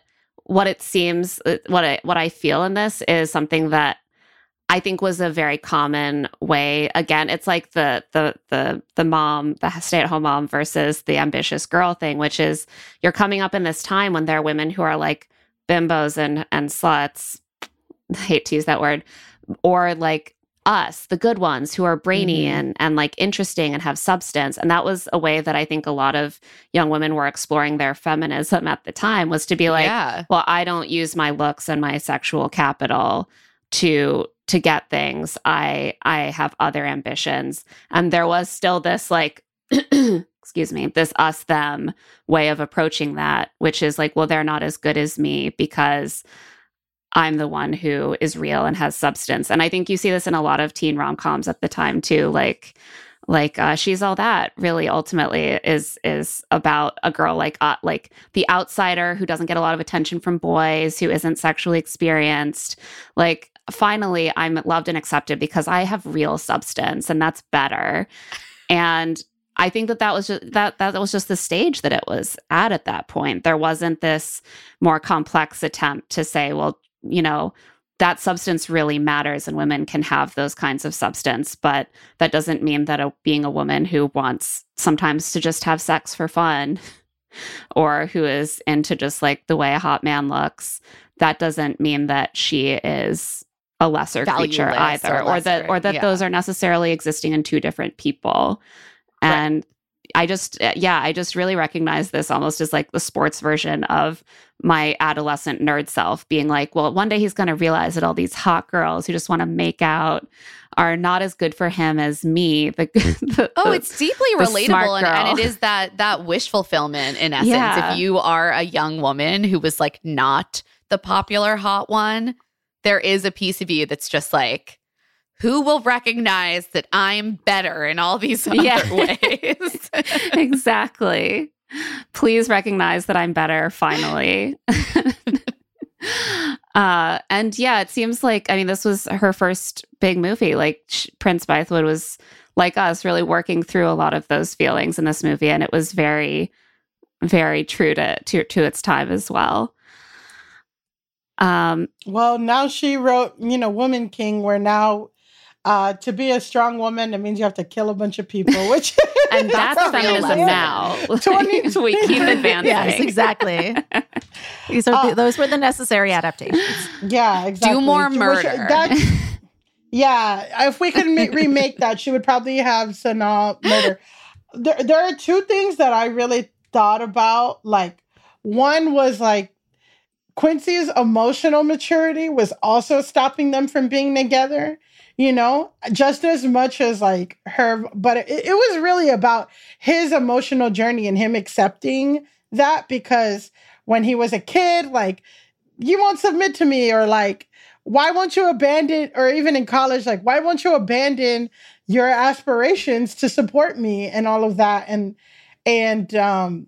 what it seems, uh, what I what I feel in this is something that I think was a very common way. Again, it's like the the the the mom, the stay at home mom versus the ambitious girl thing, which is you're coming up in this time when there are women who are like bimbos and and sluts. I hate to use that word, or like us, the good ones who are brainy Mhm. and and like interesting and have substance. And that was a way that I think a lot of young women were exploring their feminism at the time was to be like, yeah. well, I don't use my looks and my sexual capital to to get things. I I have other ambitions. And there was still this like excuse me, this us them way of approaching that, which is like, well, they're not as good as me because I'm the one who is real and has substance. And I think you see this in a lot of teen rom-coms at the time too, like like uh, she's all that really ultimately is is about a girl like uh, like the outsider who doesn't get a lot of attention from boys who isn't sexually experienced. Like finally i'm loved and accepted because i have real substance and that's better. And i think that that was just that that was just the stage that it was at at that point. There wasn't this more complex attempt to say well you know that substance really matters and women can have those kinds of substance but that doesn't mean that a, being a woman who wants sometimes to just have sex for fun or who is into just like the way a hot man looks that doesn't mean that she is a lesser creature either or or, that or that yeah. those are necessarily existing in two different people Right. And i just uh, yeah i just really recognize this almost as like the sports version of my adolescent nerd self being like well one day he's going to realize that all these hot girls who just want to make out are not as good for him as me. The, the oh, the, it's deeply relatable, and, and, it is that that wish fulfillment in essence. Yeah. If you are a young woman who was like not the popular hot one, there is a piece of you that's just like, who will recognize that I'm better in all these other yeah. ways? exactly. Please recognize that I'm better finally. uh, and yeah, it seems like, I mean, this was her first big movie. Like Prince Bythewood was like us, really working through a lot of those feelings in this movie. And it was very, very true to, to, to its time as well. Um, well, now she wrote, you know, Woman King, where now uh, to be a strong woman, it means you have to kill a bunch of people, which and that's feminism now. 20, we keep advancing. Yes, exactly. These are uh, the, those were the necessary adaptations. Yeah, exactly. Do more murder. Which, yeah, if we could ma- remake that, she would probably have Sanaa murder. There, there are two things that I really thought about. Like, one was like Quincy's emotional maturity was also stopping them from being together you know, just as much as like her, but it, it was really about his emotional journey and him accepting that because when he was a kid, like, you won't submit to me, or like, why won't you abandon, or even in college, like, why won't you abandon your aspirations to support me and all of that? And, and, um,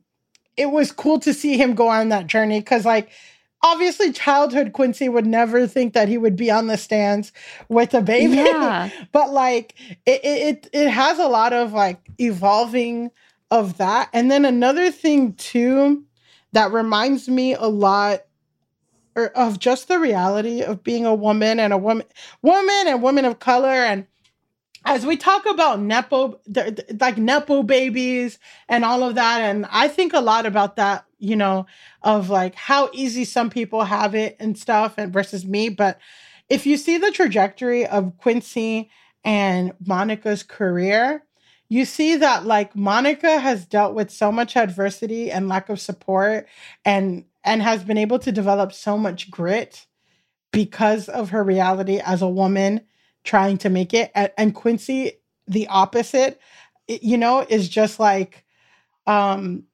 it was cool to see him go on that journey because, like, obviously childhood Quincy would never think that he would be on the stands with a baby. Yeah. but like it, it it has a lot of like evolving of that. And then another thing too that reminds me a lot er, of just the reality of being a woman and a woman woman and woman of color and as we talk about nepo like nepo babies and all of that and i think a lot about that you know of like how easy some people have it and stuff and versus me but if you see the trajectory of quincy and monica's career you see that like monica has dealt with so much adversity and lack of support and and has been able to develop so much grit because of her reality as a woman trying to make it. And, and Quincy, the opposite, you know, is just like um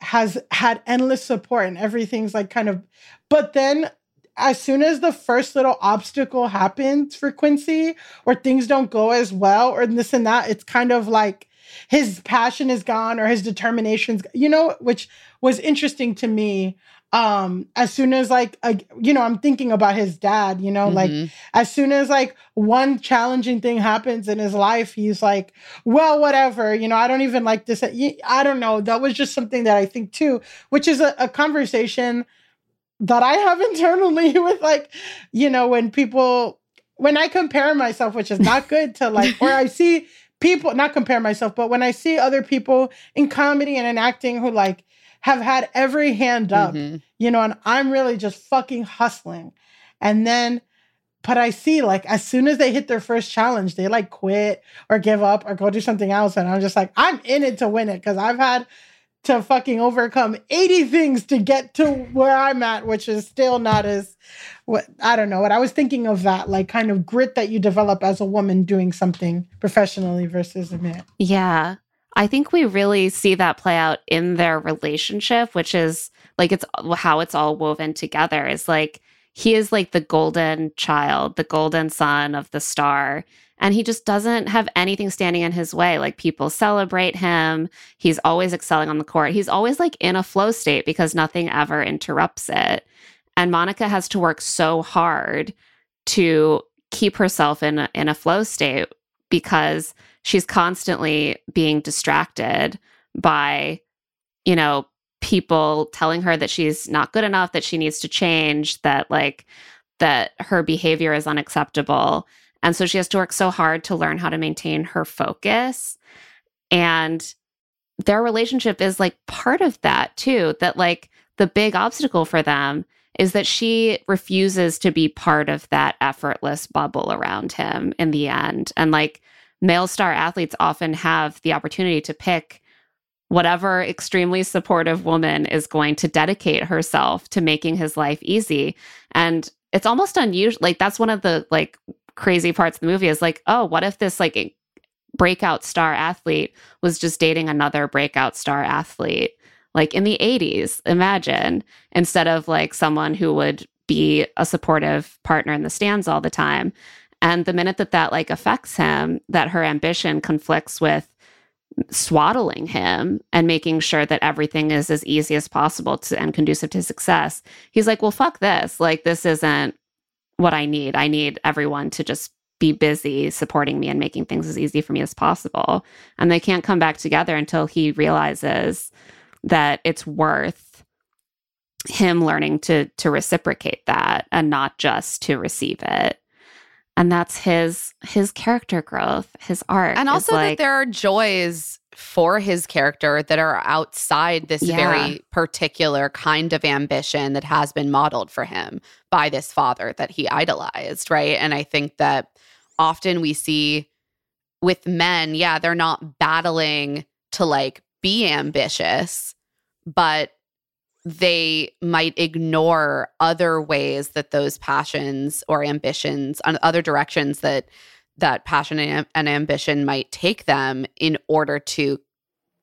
has had endless support and everything's like kind of but then as soon as the first little obstacle happens for Quincy or things don't go as well or this and that, it's kind of like his passion is gone or his determination's you know, which was interesting to me um as soon as like you know i'm thinking about his dad you know mm-hmm. like as soon as like one challenging thing happens in his life he's like well whatever you know i don't even like this i don't know that was just something that i think too which is a, a conversation that i have internally with like you know when people when i compare myself which is not good to like or i see people not compare myself but when i see other people in comedy and in acting who like have had every hand up, mm-hmm. you know, and I'm really just fucking hustling. And then, but I see like as soon as they hit their first challenge, they like quit or give up or go do something else. And I'm just like, I'm in it to win it because I've had to fucking overcome 80 things to get to where I'm at, which is still not as what I don't know what I was thinking of that like kind of grit that you develop as a woman doing something professionally versus a man. Yeah. I think we really see that play out in their relationship, which is like it's how it's all woven together. Is like he is like the golden child, the golden son of the star. And he just doesn't have anything standing in his way. Like people celebrate him. He's always excelling on the court. He's always like in a flow state because nothing ever interrupts it. And Monica has to work so hard to keep herself in a, in a flow state because she's constantly being distracted by, you know, people telling her that she's not good enough, that she needs to change, that like that her behavior is unacceptable. And so she has to work so hard to learn how to maintain her focus. And their relationship is like part of that too, that like the big obstacle for them is that she refuses to be part of that effortless bubble around him in the end. And like male star athletes often have the opportunity to pick whatever extremely supportive woman is going to dedicate herself to making his life easy and it's almost unusual like that's one of the like crazy parts of the movie is like, oh, what if this like breakout star athlete was just dating another breakout star athlete? Like in the 80s, imagine, instead of like someone who would be a supportive partner in the stands all the time. And the minute that that like affects him, that her ambition conflicts with swaddling him and making sure that everything is as easy as possible to, and conducive to success. He's like, well, fuck this. Like, this isn't what I need. I need everyone to just be busy supporting me and making things as easy for me as possible. And they can't come back together until he realizes that it's worth him learning to to reciprocate that and not just to receive it and that's his his character growth his art and also like, that there are joys for his character that are outside this Yeah. very particular kind of ambition that has been modeled for him by this father that he idolized right and i think that often we see with men yeah they're not battling to like be ambitious but they might ignore other ways that those passions or ambitions on other directions that that passion and, and ambition might take them in order to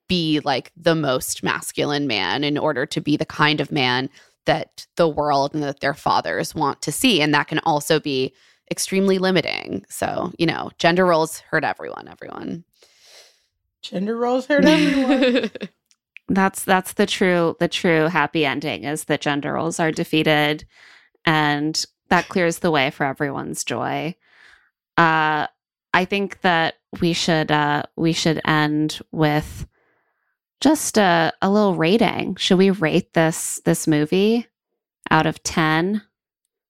be like the most masculine man in order to be the kind of man that the world and that their fathers want to see. And that can also be extremely limiting. So you know gender roles hurt everyone everyone. Gender roles hurt everyone. that's that's the true the true happy ending is that gender roles are defeated and that clears the way for everyone's joy. Uh i think that we should uh we should end with just a, a little rating. Should we rate this this movie out of 10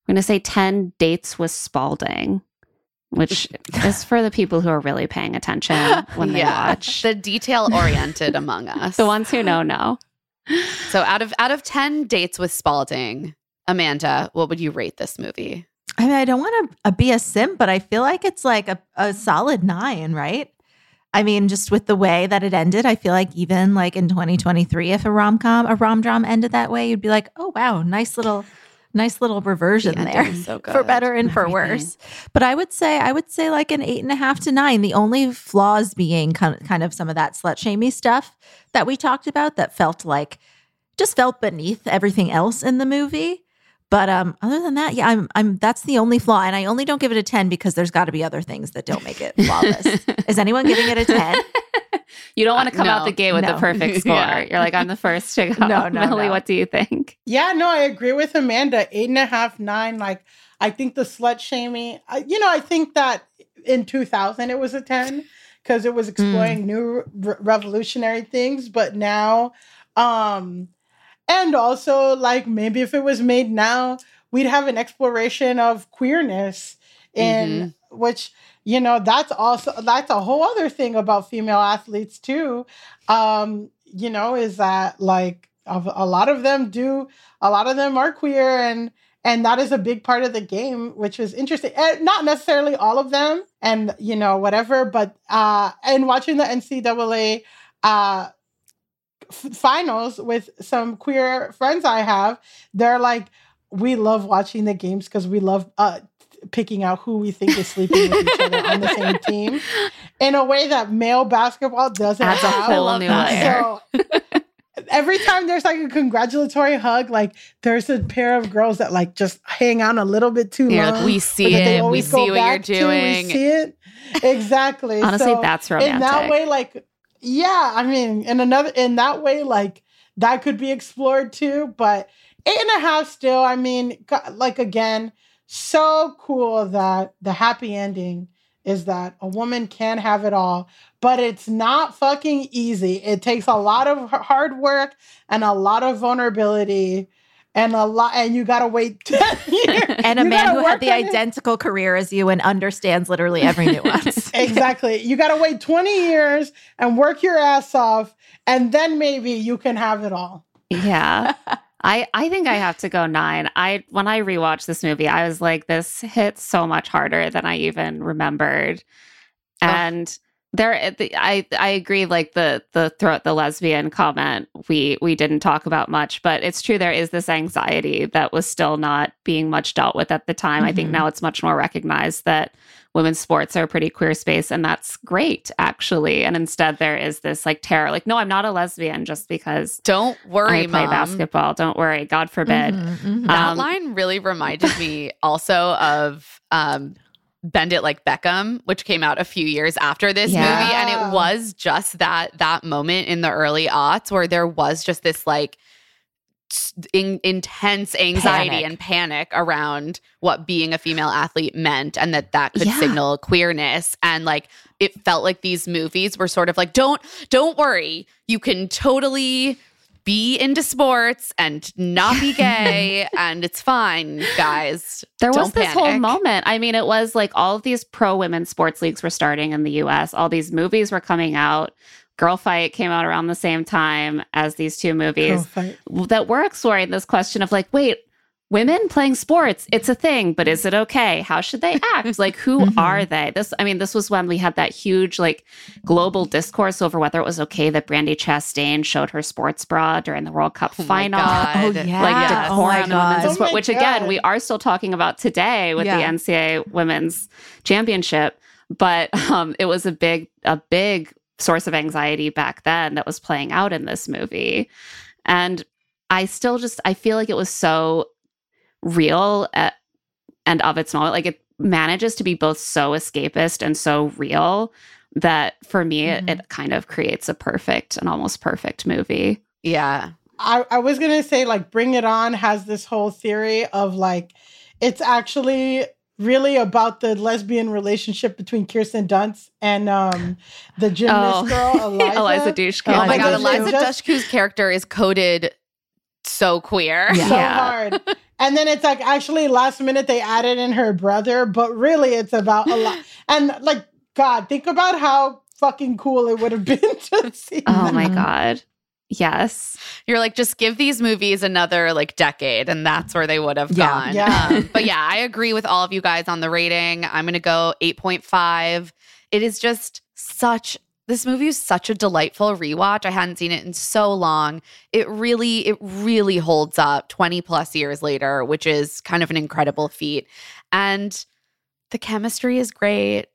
we're going to say 10 dates with spalding which is for the people who are really paying attention when they Yeah. watch the detail oriented among us the ones who know know so out of out of 10 dates with spalding amanda what would you rate this movie I mean, I don't want to uh, be a simp, but I feel like it's like a, a solid nine, right? I mean, just with the way that it ended, I feel like even like in 2023, if a rom com, a rom dram ended that way, you'd be like, oh wow, nice little, nice little reversion The there, so for better and for Everything. worse. But I would say, I would say like an eight and a half to nine. The only flaws being kind of, kind of some of that slut shamey stuff that we talked about that felt like just felt beneath everything else in the movie. But um, other than that, yeah, I'm I'm that's the only flaw, and I only don't give it a ten because there's got to be other things that don't make it flawless. Is anyone giving it a ten? You don't want Uh, to come out no. the gate with No. the perfect score. Yeah. You're like, I'm the first to go. No, no, Milly, no. what do you think? Yeah, no, I agree with Amanda. Eight and a half, nine. Like, I think the slut shaming, I, you know, I think that in 2000 it was a 10 because it was exploring new re- revolutionary things. But now, um, and also, like, maybe if it was made now, we'd have an exploration of queerness in which, you know, that's also, that's a whole other thing about female athletes, too. Um, you know, is that like, a, a lot of them do a lot of them are queer and and that is a big part of the game which was interesting and not necessarily all of them and you know whatever but uh and watching the ncaa uh finals with some queer friends i have they're like we love watching the games because we love uh picking out who we think is sleeping with each other on the same team in a way that male basketball doesn't Adds a have. whole new layer. So every time there's like a congratulatory hug, like there's a pair of girls that like just hang on a little bit too You're long. like, we see it we see what you're back to, doing We see it exactly. Honestly, So that's in that way, like yeah, I mean, in another in that way, like that could be explored too. But eight and a half still. I mean, like again, so cool that the happy ending is that a woman can have it all, but it's not fucking easy. It takes a lot of hard work and a lot of vulnerability and a lot, and you gotta wait 10 years. And a You man who had the on it. identical career as you and understands literally every nuance. exactly. You got to wait 20 years and work your ass off, and then maybe you can have it all. Yeah. I, I think I have to go nine. I when I rewatched this movie, I was like, this hits so much harder than I even remembered. And there i i agree like the the throat the lesbian comment we we didn't talk about much but it's true there is this anxiety that was still not being much dealt with at the time mm-hmm. i think mm-hmm. now it's much more recognized that women's sports are a pretty queer space and that's great actually and instead there is this like terror like no i'm not a lesbian just because don't worry i play Mom. basketball don't worry god forbid mm-hmm, mm-hmm. that um, line really reminded me also of um Bend It Like Beckham, which came out a few years after this yeah. movie. And it was just that that moment in the early aughts where there was just this like in, intense anxiety panic. and panic around what being a female athlete meant and that that could yeah. signal queerness and like it felt like these movies were sort of like don't don't worry you can totally be into sports and not be gay and it's fine guys. There Don't was this panic. whole moment. I mean it was like all of these pro women sports leagues were starting in the us all these movies were coming out. Girl Fight came out around the same time as these two movies that were exploring this question of like wait women playing sports it's a thing but is it okay? How should they act? Like who mm-hmm. are they? This i mean this was when we had that huge like global discourse over whether it was okay that brandi chastain showed her sports bra during the world cup oh final. Oh yeah like yes. decorum oh in women's sport oh which again we are still talking about today with yeah. the ncaa women's championship but um, it was a big a big source of anxiety back then that was playing out in this movie. And I still just I feel like it was so real at, and of its moment. Like it manages to be both so escapist and so real that for me, mm-hmm. it, it kind of creates a perfect, an almost perfect movie. Yeah. I, I was gonna say like Bring It On has this whole theory of like it's actually really about the lesbian relationship between Kirsten Dunst and um the gymnast oh. girl Eliza. Eliza Dushku. Oh my god, Eliza Dushku's character is coded so queer. Yeah. So hard. And then it's like actually last minute they added in her brother, but really it's about a lot. And like, God, think about how fucking cool it would have been to see. Oh that. my God. Yes. You're like, just give these movies another like decade, and that's where they would have yeah. gone. Yeah. Um, but yeah, I agree with all of you guys on the rating. I'm going to go 8.5. It is just such this movie is such a delightful rewatch. I hadn't seen it in so long. It really, it really holds up 20 plus years later, which is kind of an incredible feat. And the chemistry is great.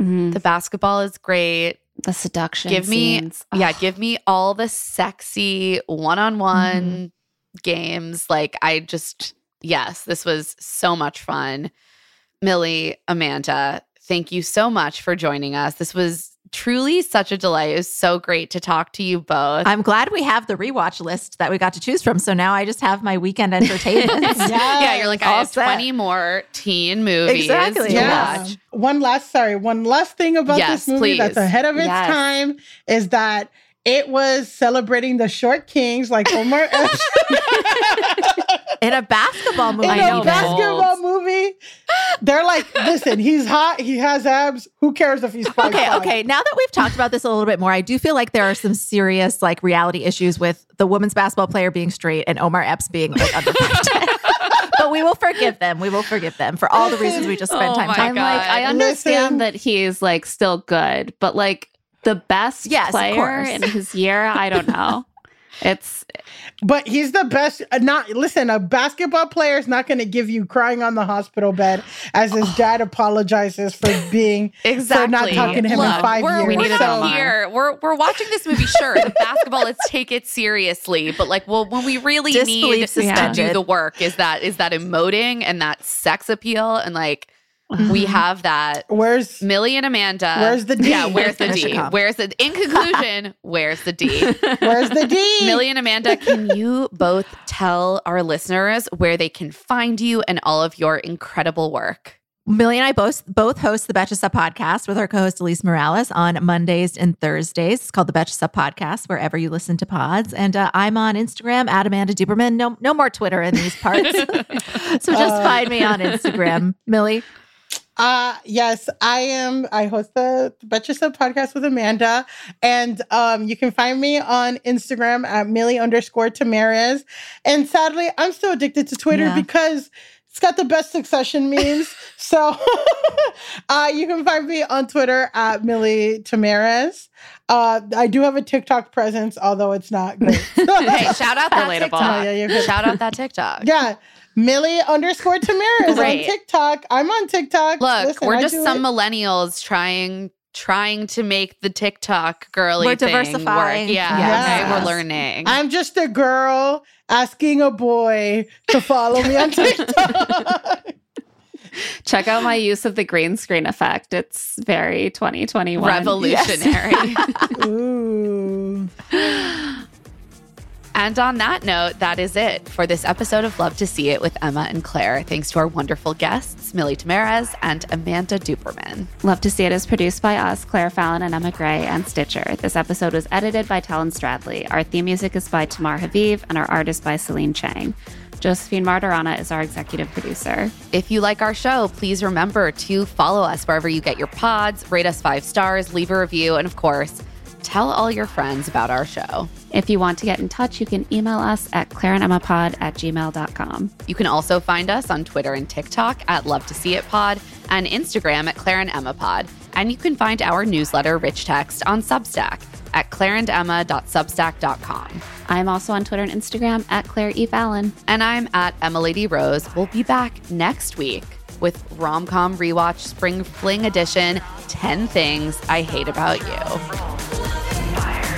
Mm-hmm. The basketball is great. The seduction. Give me, scenes. yeah, give me all the sexy one on one games. Like, I just, yes, this was so much fun. Milly, Amanda, thank you so much for joining us. This was truly such a delight. It was so great to talk to you both. I'm glad we have the rewatch list that we got to choose from. So now I just have my weekend entertainment. yes. Yeah, you're like, I have set. 20 more teen movies exactly. to yeah. watch. One last, sorry, one last thing about yes, this movie please. that's ahead of its yes. time is that it was celebrating the short kings like Omar in a basketball movie. In a basketball movie, they're like, listen, he's hot, he has abs. Who cares if he's five Okay, okay. Now that we've talked about this a little bit more, I do feel like there are some serious like reality issues with the women's basketball player being straight and Omar Epps being like under but we will forgive them. We will forgive them for all the reasons we just spent oh time talking. I'm like, I understand Listen. that he's like still good, but like the best yes, player in his year, I don't know. It's but he's the best. Uh, not listen, a basketball player is not going to give you crying on the hospital bed as his dad apologizes for being exactly for not talking to him Look, in 5 we're, years. We need so. here. We're we're watching this movie. Sure, the basketball. Let's take it seriously, but like, well, when we really need to do the work, is that is that emoting and that sex appeal and like Mm-hmm. We have that. Where's Milly and Amanda? Where's the D? Yeah, where's the D? Where's the in conclusion, where's the D? Where's the D? Milly and Amanda, can you both tell our listeners where they can find you and all of your incredible work? Milly and I both both host the Betches Sup podcast with our co-host Elise Morales on Mondays and Thursdays. It's called the Betches Sup podcast wherever you listen to pods. And uh, I'm on Instagram at Amanda Duberman. No, no more Twitter in these parts. so just uh, find me on Instagram, Milly. Uh yes, I am. I host the Betches Sup podcast with Amanda, and um, you can find me on Instagram at Milly underscore Tamarez. And sadly, I'm still addicted to Twitter yeah. because It's got the best succession memes. so uh, you can find me on Twitter at Milly Tamarez. Uh, I do have a TikTok presence, although it's not great. hey, shout out that Relatable. TikTok. Oh, yeah, you're good. shout out that TikTok. yeah. Milly underscore Tamarez on TikTok. I'm on TikTok. Look, Listen, we're just some it. millennials trying trying to make the TikTok girly We're thing diversifying. work. Yeah, Yes. okay, we're learning. I'm just a girl asking a boy to follow me on TikTok. Check out my use of the green screen effect. It's very 2021. Revolutionary. Ooh. And on that note, that is it for this episode of Love to See It with Emma and Claire. Thanks to our wonderful guests, Milly Tamarez and Amanda Duberman. Love to See It is produced by us, Claire Fallon and Emma Gray, and Stitcher. This episode was edited by Talon Stradley. Our theme music is by Tamar Haviv, and our artist by Celine Chang. Josephine Martirana is our executive producer. If you like our show, please remember to follow us wherever you get your pods, rate us five stars, leave a review, and of course, tell all your friends about our show. If you want to get in touch, you can email us at claireandemmapod at gmail.com. You can also find us on Twitter and TikTok at Love to See It Pod and Instagram at Claire and you can find our newsletter, Rich Text, on Substack at claireandemma.substack.com. I'm also on Twitter and Instagram at Claire E. Fallon. And I'm at Emma Lady Rose. We'll be back next week with Romcom Rewatch Spring Fling Edition 10 Things I Hate About You.